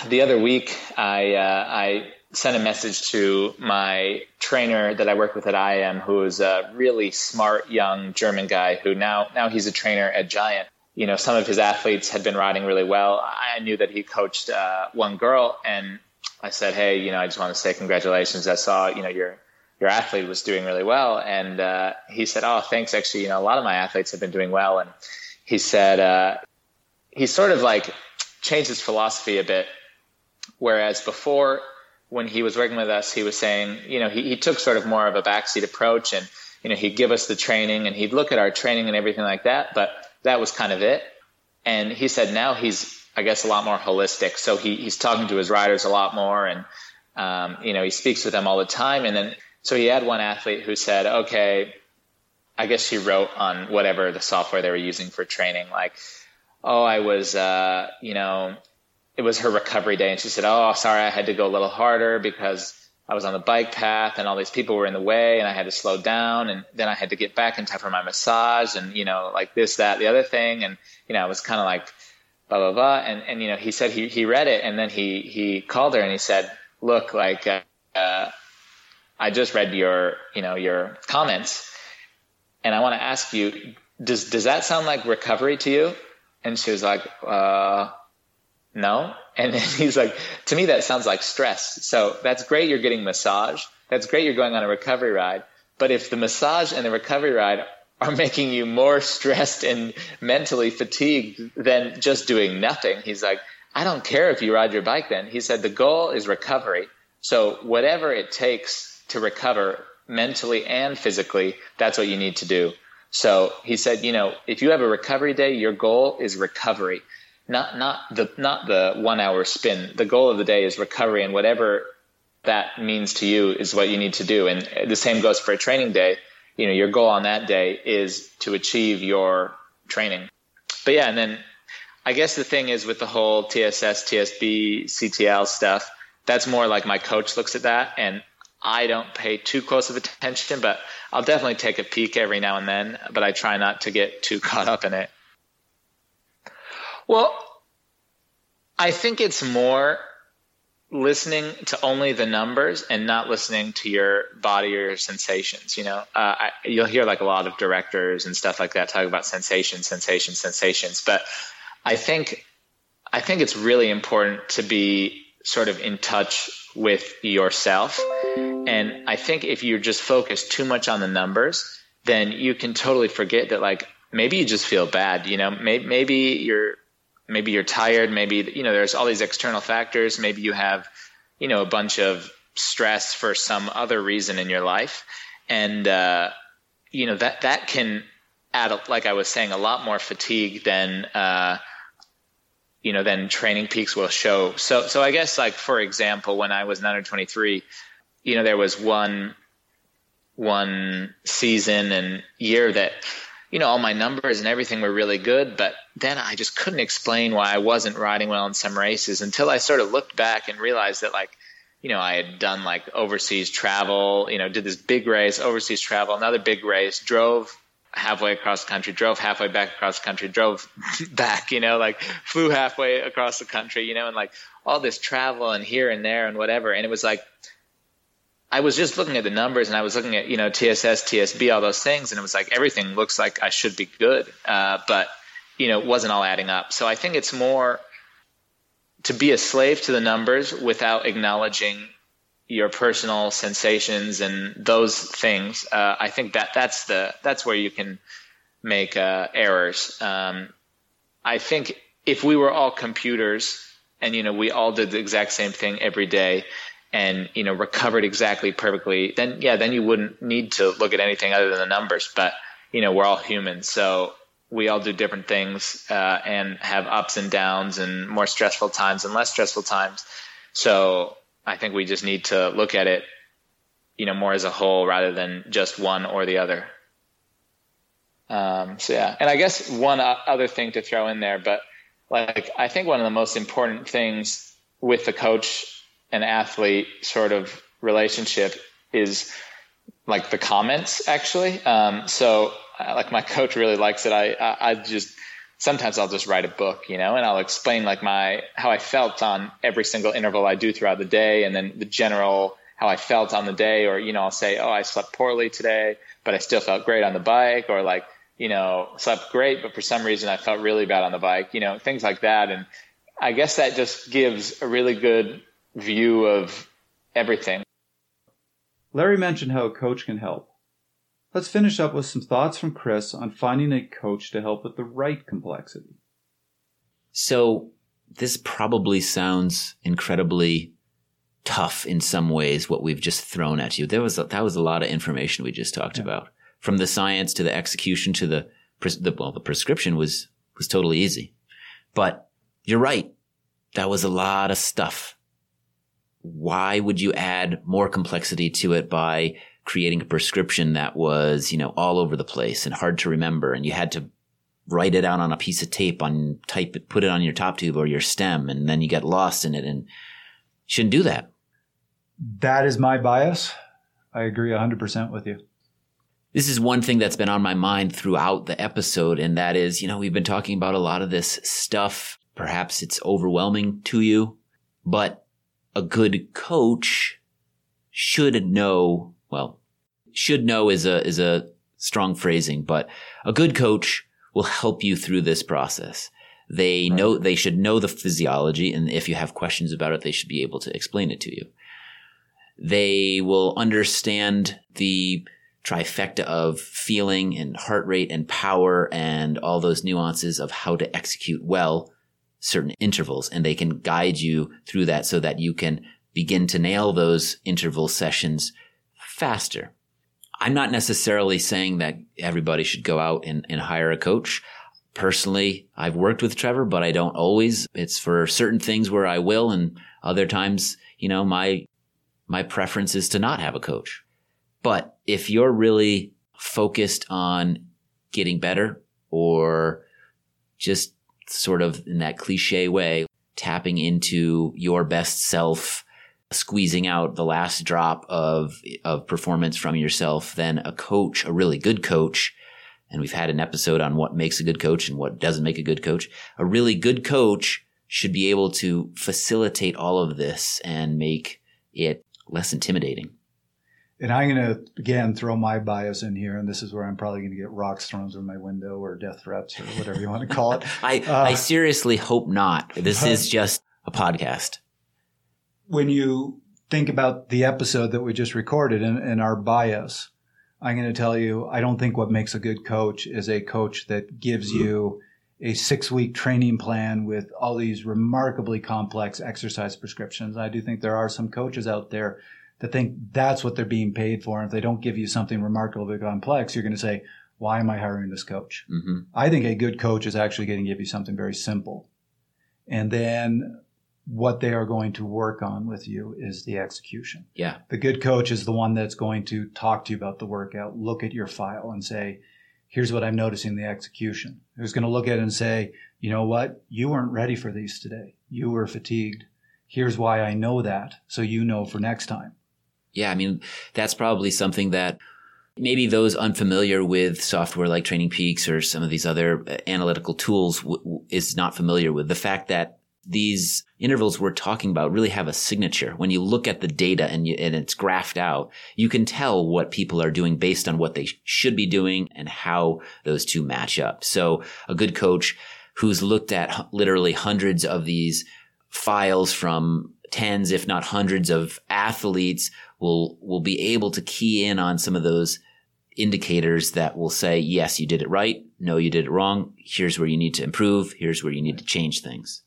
The other week, I uh, I sent a message to my trainer that I work with at IM, who is a really smart young German guy who now now he's a trainer at Giant. You know, some of his athletes had been riding really well. I knew that he coached uh, one girl, and I said, "Hey, you know, I just want to say congratulations. I saw, you know, your your athlete was doing really well." And uh, he said, "Oh, thanks. Actually, you know, a lot of my athletes have been doing well." And he said uh, he sort of like changed his philosophy a bit, whereas before when he was working with us, he was saying, you know, he, he took sort of more of a backseat approach and, you know, he'd give us the training and he'd look at our training and everything like that, but that was kind of it. And he said now he's, I guess, a lot more holistic. So he, he's talking to his riders a lot more and, um, you know, he speaks with them all the time. And then, so he had one athlete who said, okay, I guess she wrote on whatever the software they were using for training, like, oh, I was, uh, you know, it was her recovery day and she said, Oh, sorry, I had to go a little harder because I was on the bike path and all these people were in the way and I had to slow down and then I had to get back in time for my massage and, you know, like this, that, the other thing. And, you know, I was kind of like, blah, blah, blah. And, and, you know, he said he, he read it and then he, he called her and he said, look, like, uh, uh, I just read your, you know, your comments and I want to ask you, does, does that sound like recovery to you? And she was like, uh, no. And he's like, to me, that sounds like stress. So that's great. You're getting massage. That's great. You're going on a recovery ride. But if the massage and the recovery ride are making you more stressed and mentally fatigued than just doing nothing, he's like, I don't care if you ride your bike then. He said, the goal is recovery. So whatever it takes to recover mentally and physically, that's what you need to do. So he said, you know, if you have a recovery day, your goal is recovery not not the not the one hour spin. The goal of the day is recovery, and whatever that means to you is what you need to do. And the same goes for a training day. You know, your goal on that day is to achieve your training. But yeah, and then I guess the thing is with the whole TSS, TSB, CTL stuff, that's more like my coach looks at that, and I don't pay too close of attention, but I'll definitely take a peek every now and then. But I try not to get too caught up in it. Well, I think it's more listening to only the numbers and not listening to your body or your sensations. You know, uh, I, you'll hear like a lot of directors and stuff like that talk about sensations, sensations, sensations. But I think I think it's really important to be sort of in touch with yourself. And I think if you're just focused too much on the numbers, then you can totally forget that like maybe you just feel bad. You know, maybe, maybe you're maybe you're tired. Maybe you know there's all these external factors. Maybe you have you know a bunch of stress for some other reason in your life. And uh, you know that that can add like i was saying a lot more fatigue than uh, you know, than training peaks will show. So, so I guess like, for example, when I was under 23, you know, there was one, one season and year that, you know, all my numbers and everything were really good, but then I just couldn't explain why I wasn't riding well in some races until I sort of looked back and realized that like, you know, I had done like overseas travel, you know, did this big race, overseas travel, another big race, drove halfway across the country, drove halfway back across the country, drove back, you know, like flew halfway across the country, you know, and like all this travel and here and there and whatever. And it was like, I was just looking at the numbers and I was looking at, you know, TSS, TSB, all those things. And it was like, everything looks like I should be good. Uh, but, you know, it wasn't all adding up. So I think it's more to be a slave to the numbers without acknowledging your personal sensations and those things, uh, I think that that's the that's where you can make uh, errors. Um, I think if we were all computers and you know we all did the exact same thing every day and you know recovered exactly perfectly, then yeah, then you wouldn't need to look at anything other than the numbers. But you know we're all humans, so we all do different things uh, and have ups and downs and more stressful times and less stressful times. So I think we just need to look at it, you know, more as a whole rather than just one or the other. Um, so yeah, and I guess one other thing to throw in there, but like I think one of the most important things with the coach and athlete sort of relationship is like the comments actually. Um, so like my coach really likes it. I, I, I just sometimes I'll just write a book, you know, and I'll explain like my how I felt on every single interval I do throughout the day, and then the general how I felt on the day, or you know, I'll say, oh, I slept poorly today, but I still felt great on the bike, or like you know, slept great, but for some reason I felt really bad on the bike, you know, things like that, and I guess that just gives a really good view of everything. Larry mentioned how a coach can help. Let's finish up with some thoughts from Chris on finding a coach to help with the right complexity. So, this probably sounds incredibly tough in some ways what we've just thrown at you. There was a, that was a lot of information we just talked yeah. about. From the science to the execution to the, the well the prescription was was totally easy. But you're right. That was a lot of stuff. Why would you add more complexity to it by creating a prescription that was, you know, all over the place and hard to remember. And you had to write it out on a piece of tape on type it, put it on your top tube or your stem. And then you get lost in it and shouldn't do that. That is my bias. I agree 100% with you. This is one thing that's been on my mind throughout the episode. And that is, you know, we've been talking about a lot of this stuff. Perhaps it's overwhelming to you, but a good coach should know well, should know is a, is a strong phrasing, but a good coach will help you through this process. They right. know, they should know the physiology. And if you have questions about it, they should be able to explain it to you. They will understand the trifecta of feeling and heart rate and power and all those nuances of how to execute well certain intervals. And they can guide you through that so that you can begin to nail those interval sessions faster. I'm not necessarily saying that everybody should go out and, and hire a coach. Personally, I've worked with Trevor, but I don't always. It's for certain things where I will, and other times, you know, my my preference is to not have a coach. But if you're really focused on getting better or just sort of in that cliche way, tapping into your best self squeezing out the last drop of of performance from yourself then a coach a really good coach and we've had an episode on what makes a good coach and what doesn't make a good coach. A really good coach should be able to facilitate all of this and make it less intimidating and I'm going to again throw my bias in here, and this is where I'm probably going to get rocks thrown through my window or death threats or whatever you want to call it. I, uh, I seriously hope not. This is just a podcast when you think about the episode that we just recorded and, and our bias, I'm going to tell you, I don't think what makes a good coach is a coach that gives you a six week training plan with all these remarkably complex exercise prescriptions. I do think there are some coaches out there that think that's what they're being paid for. And if they don't give you something remarkably complex, you're going to say, why am I hiring this coach? Mm-hmm. I think a good coach is actually going to give you something very simple And then what they are going to work on with you is the execution. Yeah. The good coach is the one that's going to talk to you about the workout, look at your file and say, here's what I'm noticing in the execution. Who's going to look at it and say, you know what? You weren't ready for these today. You were fatigued. Here's why I know that. So you know for next time. Yeah. I mean, that's probably something that maybe those unfamiliar with software like Training Peaks or some of these other uh, analytical tools w- is not familiar with. The fact that these intervals we're talking about really have a signature. When you look at the data and, you, and it's graphed out, you can tell what people are doing based on what they should be doing and how those two match up. So a good coach who's looked at literally hundreds of these files from tens, if not hundreds of athletes will, will be able to key in on some of those indicators that will say, yes, you did it right. No, you did it wrong. Here's where you need to improve. Here's where you need to change things.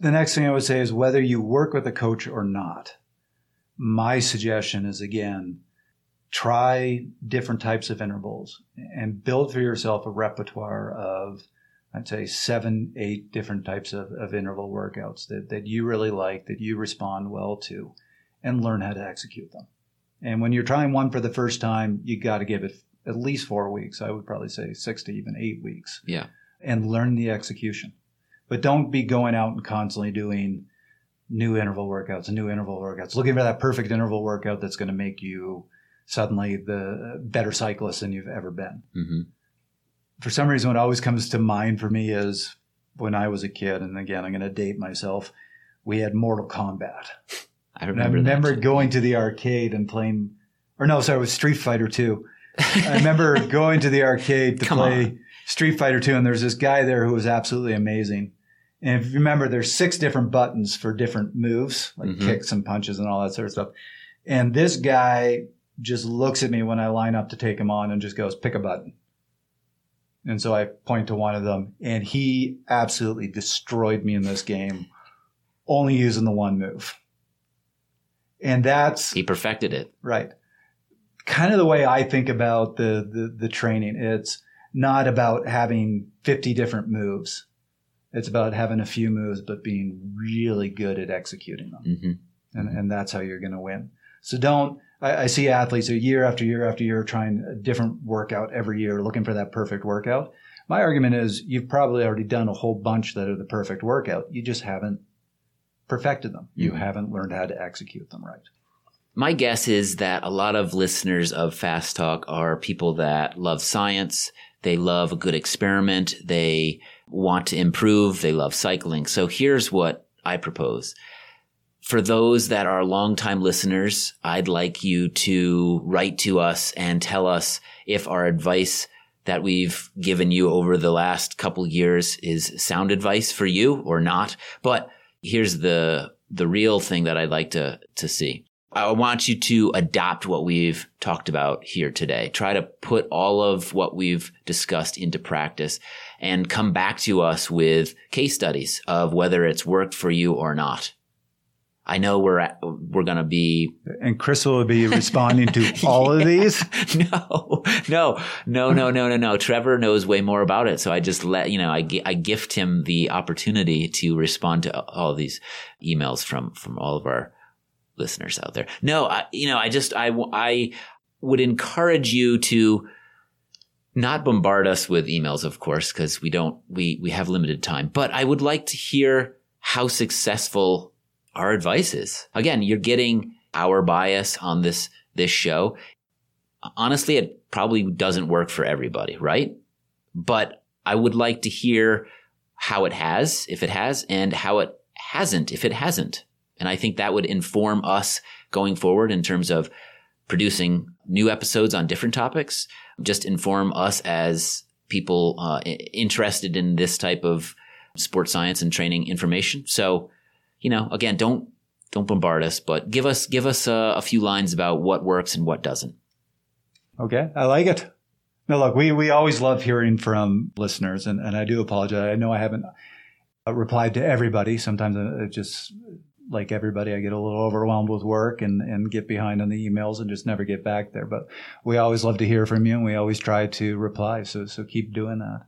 The next thing I would say is whether you work with a coach or not, my suggestion is again, try different types of intervals and build for yourself a repertoire of, I'd say, seven, eight different types of, of interval workouts that, that you really like, that you respond well to, and learn how to execute them. And when you're trying one for the first time, you got to give it at least four weeks. I would probably say six to even eight weeks. Yeah. And learn the execution. But don't be going out and constantly doing new interval workouts new interval workouts, looking for that perfect interval workout that's going to make you suddenly the better cyclist than you've ever been. Mm-hmm. For some reason, what always comes to mind for me is when I was a kid, and again, I'm going to date myself, we had Mortal Kombat. I remember I remember going to the arcade and playing, or no, sorry, it was Street Fighter 2. I remember going to the arcade to Come play on. Street Fighter 2, and there's this guy there who was absolutely amazing. And if you remember, there's six different buttons for different moves, like Mhm. kicks and punches and all that sort of stuff. And this guy just looks at me when I line up to take him on and just goes, pick a button. And so I point to one of them, and he absolutely destroyed me in this game, only using the one move. And that's He perfected it. Right. Kind of the way I think about the, the, the training. It's not about having 50 different moves. It's about having a few moves, but being really good at executing them. Mm-hmm. And, and that's how you're going to win. So don't, I, I see athletes a year after year after year trying a different workout every year, looking for that perfect workout. My argument is you've probably already done a whole bunch that are the perfect workout. You just haven't perfected them. You mm-hmm. haven't learned how to execute them right. My guess is that a lot of listeners of Fast Talk are people that love science. They love a good experiment. They want to improve. They love cycling. So here's what I propose. For those that are longtime listeners, I'd like you to write to us and tell us if our advice that we've given you over the last couple years is sound advice for you or not. But here's the the real thing that I'd like to to see. I want you to adopt what we've talked about here today. Try to put all of what we've discussed into practice and come back to us with case studies of whether it's worked for you or not. I know we're at, we're going to be And Chris will be responding to all of these. no, no, no, no, no, no, no. Trevor knows way more about it. So I just let, you know, I, I gift him the opportunity to respond to all of these emails from, from all of our listeners out there. No, I, you know, I just, I, I would encourage you to not bombard us with emails, of course, because we don't, we, we have limited time, but I would like to hear how successful our advice is. Again, you're getting our bias on this, this show honestly, it probably doesn't work for everybody, right? But I would like to hear how it has, if it has, and how it hasn't, if it hasn't. And I think that would inform us going forward in terms of producing new episodes on different topics, just inform us as people uh, interested in this type of sports science and training information. So, you know, again, don't don't bombard us, but give us give us a, a few lines about what works and what doesn't. Okay, I like it. No, look, we, we always love hearing from listeners, and, and I do apologize. I know I haven't uh, replied to everybody. Sometimes I I just, like everybody, I get a little overwhelmed with work and, and get behind on the emails and just never get back there. But we always love to hear from you, and we always try to reply. So so keep doing that.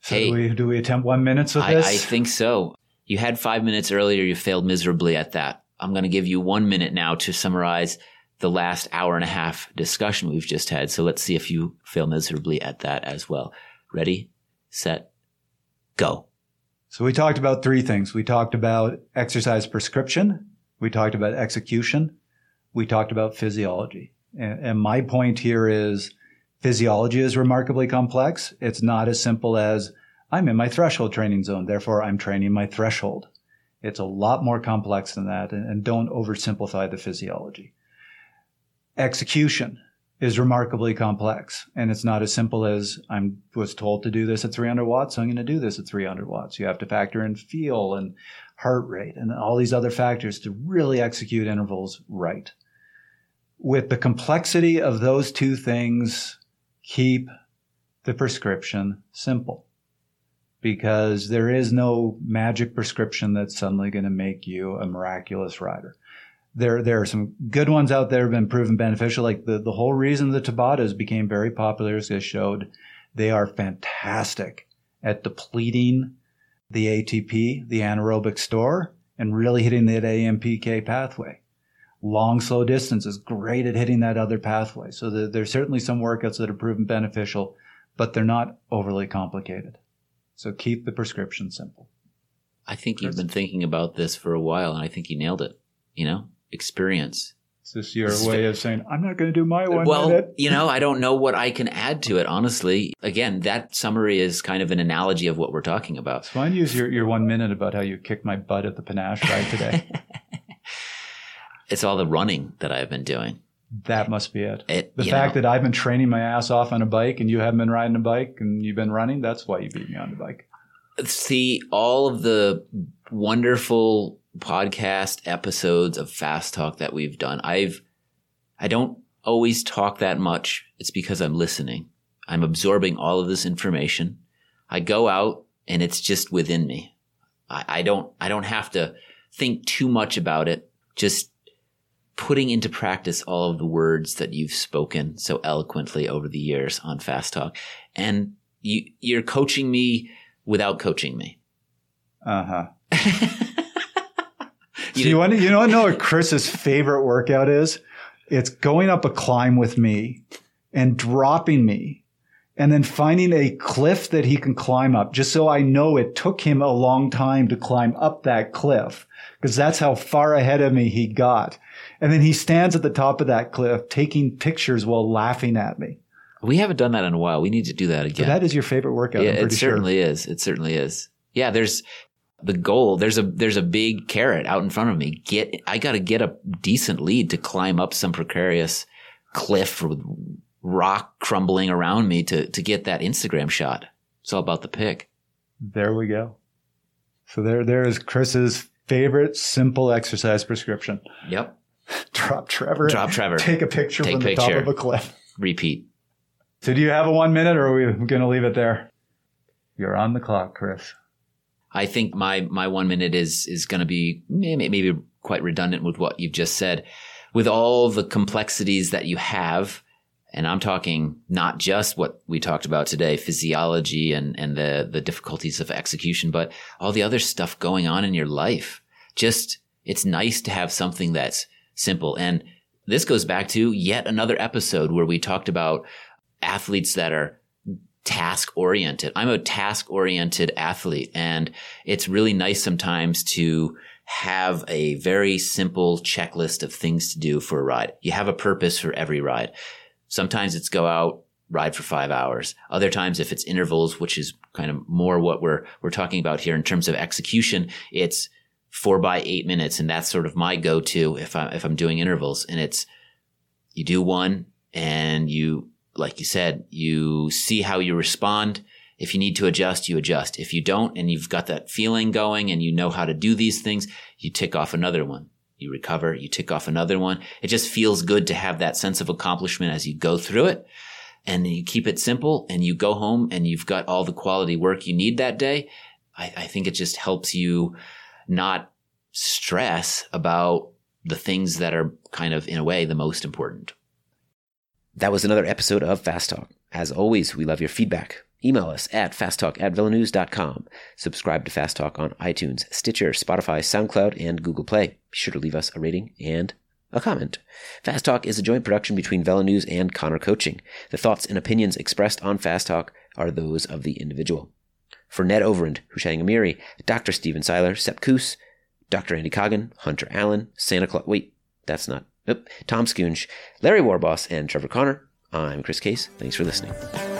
So hey, do we, do we attempt one minutes with I, this? I think so. You had five minutes earlier. You failed miserably at that. I'm going to give you one minute now to summarize the last hour and a half discussion we've just had. So let's see if you fail miserably at that as well. Ready, set, go. So we talked about three things. We talked about exercise prescription. We talked about execution. We talked about physiology. And, and my point here is physiology is remarkably complex. It's not as simple as I'm in my threshold training zone. Therefore, I'm training my threshold. It's a lot more complex than that. And, and don't oversimplify the physiology. Execution is remarkably complex and it's not as simple as I was told to do this at 300 watts. So I'm going to do this at 300 watts. You have to factor in feel and heart rate and all these other factors to really execute intervals right. With the complexity of those two things, keep the prescription simple because there is no magic prescription that's suddenly going to make you a miraculous rider there there are some good ones out there that have been proven beneficial. Like the, the whole reason the Tabatas became very popular is they showed they are fantastic at depleting the ATP, the anaerobic store, and really hitting that AMPK pathway. Long, slow distance is great at hitting that other pathway. So the, there's certainly some workouts that are proven beneficial, but they're not overly complicated. So keep the prescription simple. I think you've been thinking about this for a while, and I think you nailed it. You know, experience. Is this your way of saying I'm not going to do my one well, you know, I don't know what I can add to it. Honestly, again, that summary is kind of an analogy of what we're talking about. So why don't you use your, your one minute about how you kicked my butt at the panache ride today? it's all the running that I've been doing. That must be it. it the fact know, that I've been training my ass off on a bike and you haven't been riding a bike and you've been running, that's why you beat me on the bike. see all of the wonderful podcast episodes of Fast Talk that we've done. I've I don't always talk that much. It's because I'm listening. I'm absorbing all of this information. I go out and it's just within me. I, I don't I don't have to think too much about it. Just putting into practice all of the words that you've spoken so eloquently over the years on Fast Talk. And you you're coaching me without coaching me. Uh huh. so you want to, you to know what Chris's favorite workout is? It's going up a climb with me and dropping me and then finding a cliff that he can climb up just so I know it took him a long time to climb up that cliff because that's how far ahead of me he got. And then he stands at the top of that cliff taking pictures while laughing at me. We haven't done that in a while. We need to do that again. But that is your favorite workout. Yeah, I'm it pretty sure. certainly is. It certainly is. Yeah, there's the goal. There's a there's a big carrot out in front of me. Get I got to get a decent lead to climb up some precarious cliff with rock crumbling around me to to get that Instagram shot. It's all about the pick. There we go. So there there is Chris's favorite simple exercise prescription. Yep. Drop Trevor. Drop Trevor. Take a picture Take from the picture. top of a cliff. Repeat. So do you have a one minute or are we going to leave it there? You're on the clock, Chris. I think my my one minute is is going to be maybe, maybe quite redundant with what you've just said. With all the complexities that you have, and I'm talking not just what we talked about today, physiology and and the the difficulties of execution, but all the other stuff going on in your life. Just it's nice to have something that's simple. And this goes back to yet another episode where we talked about athletes that are task oriented. I'm a task oriented athlete and it's really nice sometimes to have a very simple checklist of things to do for a ride. You have a purpose for every ride. Sometimes it's go out, ride for five hours. Other times, if it's intervals, which is kind of more what we're, we're talking about here in terms of execution, it's four by eight minutes. And that's sort of my go-to if I'm if I'm doing intervals and it's, you do one and you like you said, you see how you respond. If you need to adjust, you adjust. If you don't, and you've got that feeling going and you know how to do these things, you tick off another one. You recover, you tick off another one. It just feels good to have that sense of accomplishment as you go through it. And you keep it simple and you go home and you've got all the quality work you need that day. I, I think it just helps you not stress about the things that are kind of, in a way, the most important. That was another episode of Fast Talk. As always, we love your feedback. Email us at fasttalk at velonews.com. Subscribe to Fast Talk on iTunes, Stitcher, Spotify, SoundCloud, and Google Play. Be sure to leave us a rating and a comment. Fast Talk is a joint production between Velo News and Connor Coaching. The thoughts and opinions expressed on Fast Talk are those of the individual. For Ned Overend, Houshang Amiri, Dr. Stephen Seiler, Sepp Kuss, Dr. Andy Coggan, Hunter Allen, Santa Claus, wait, that's not, Nope. Tom Skujins, Larry Warbasse, and Trevor Connor, I'm Chris Case. Thanks for listening.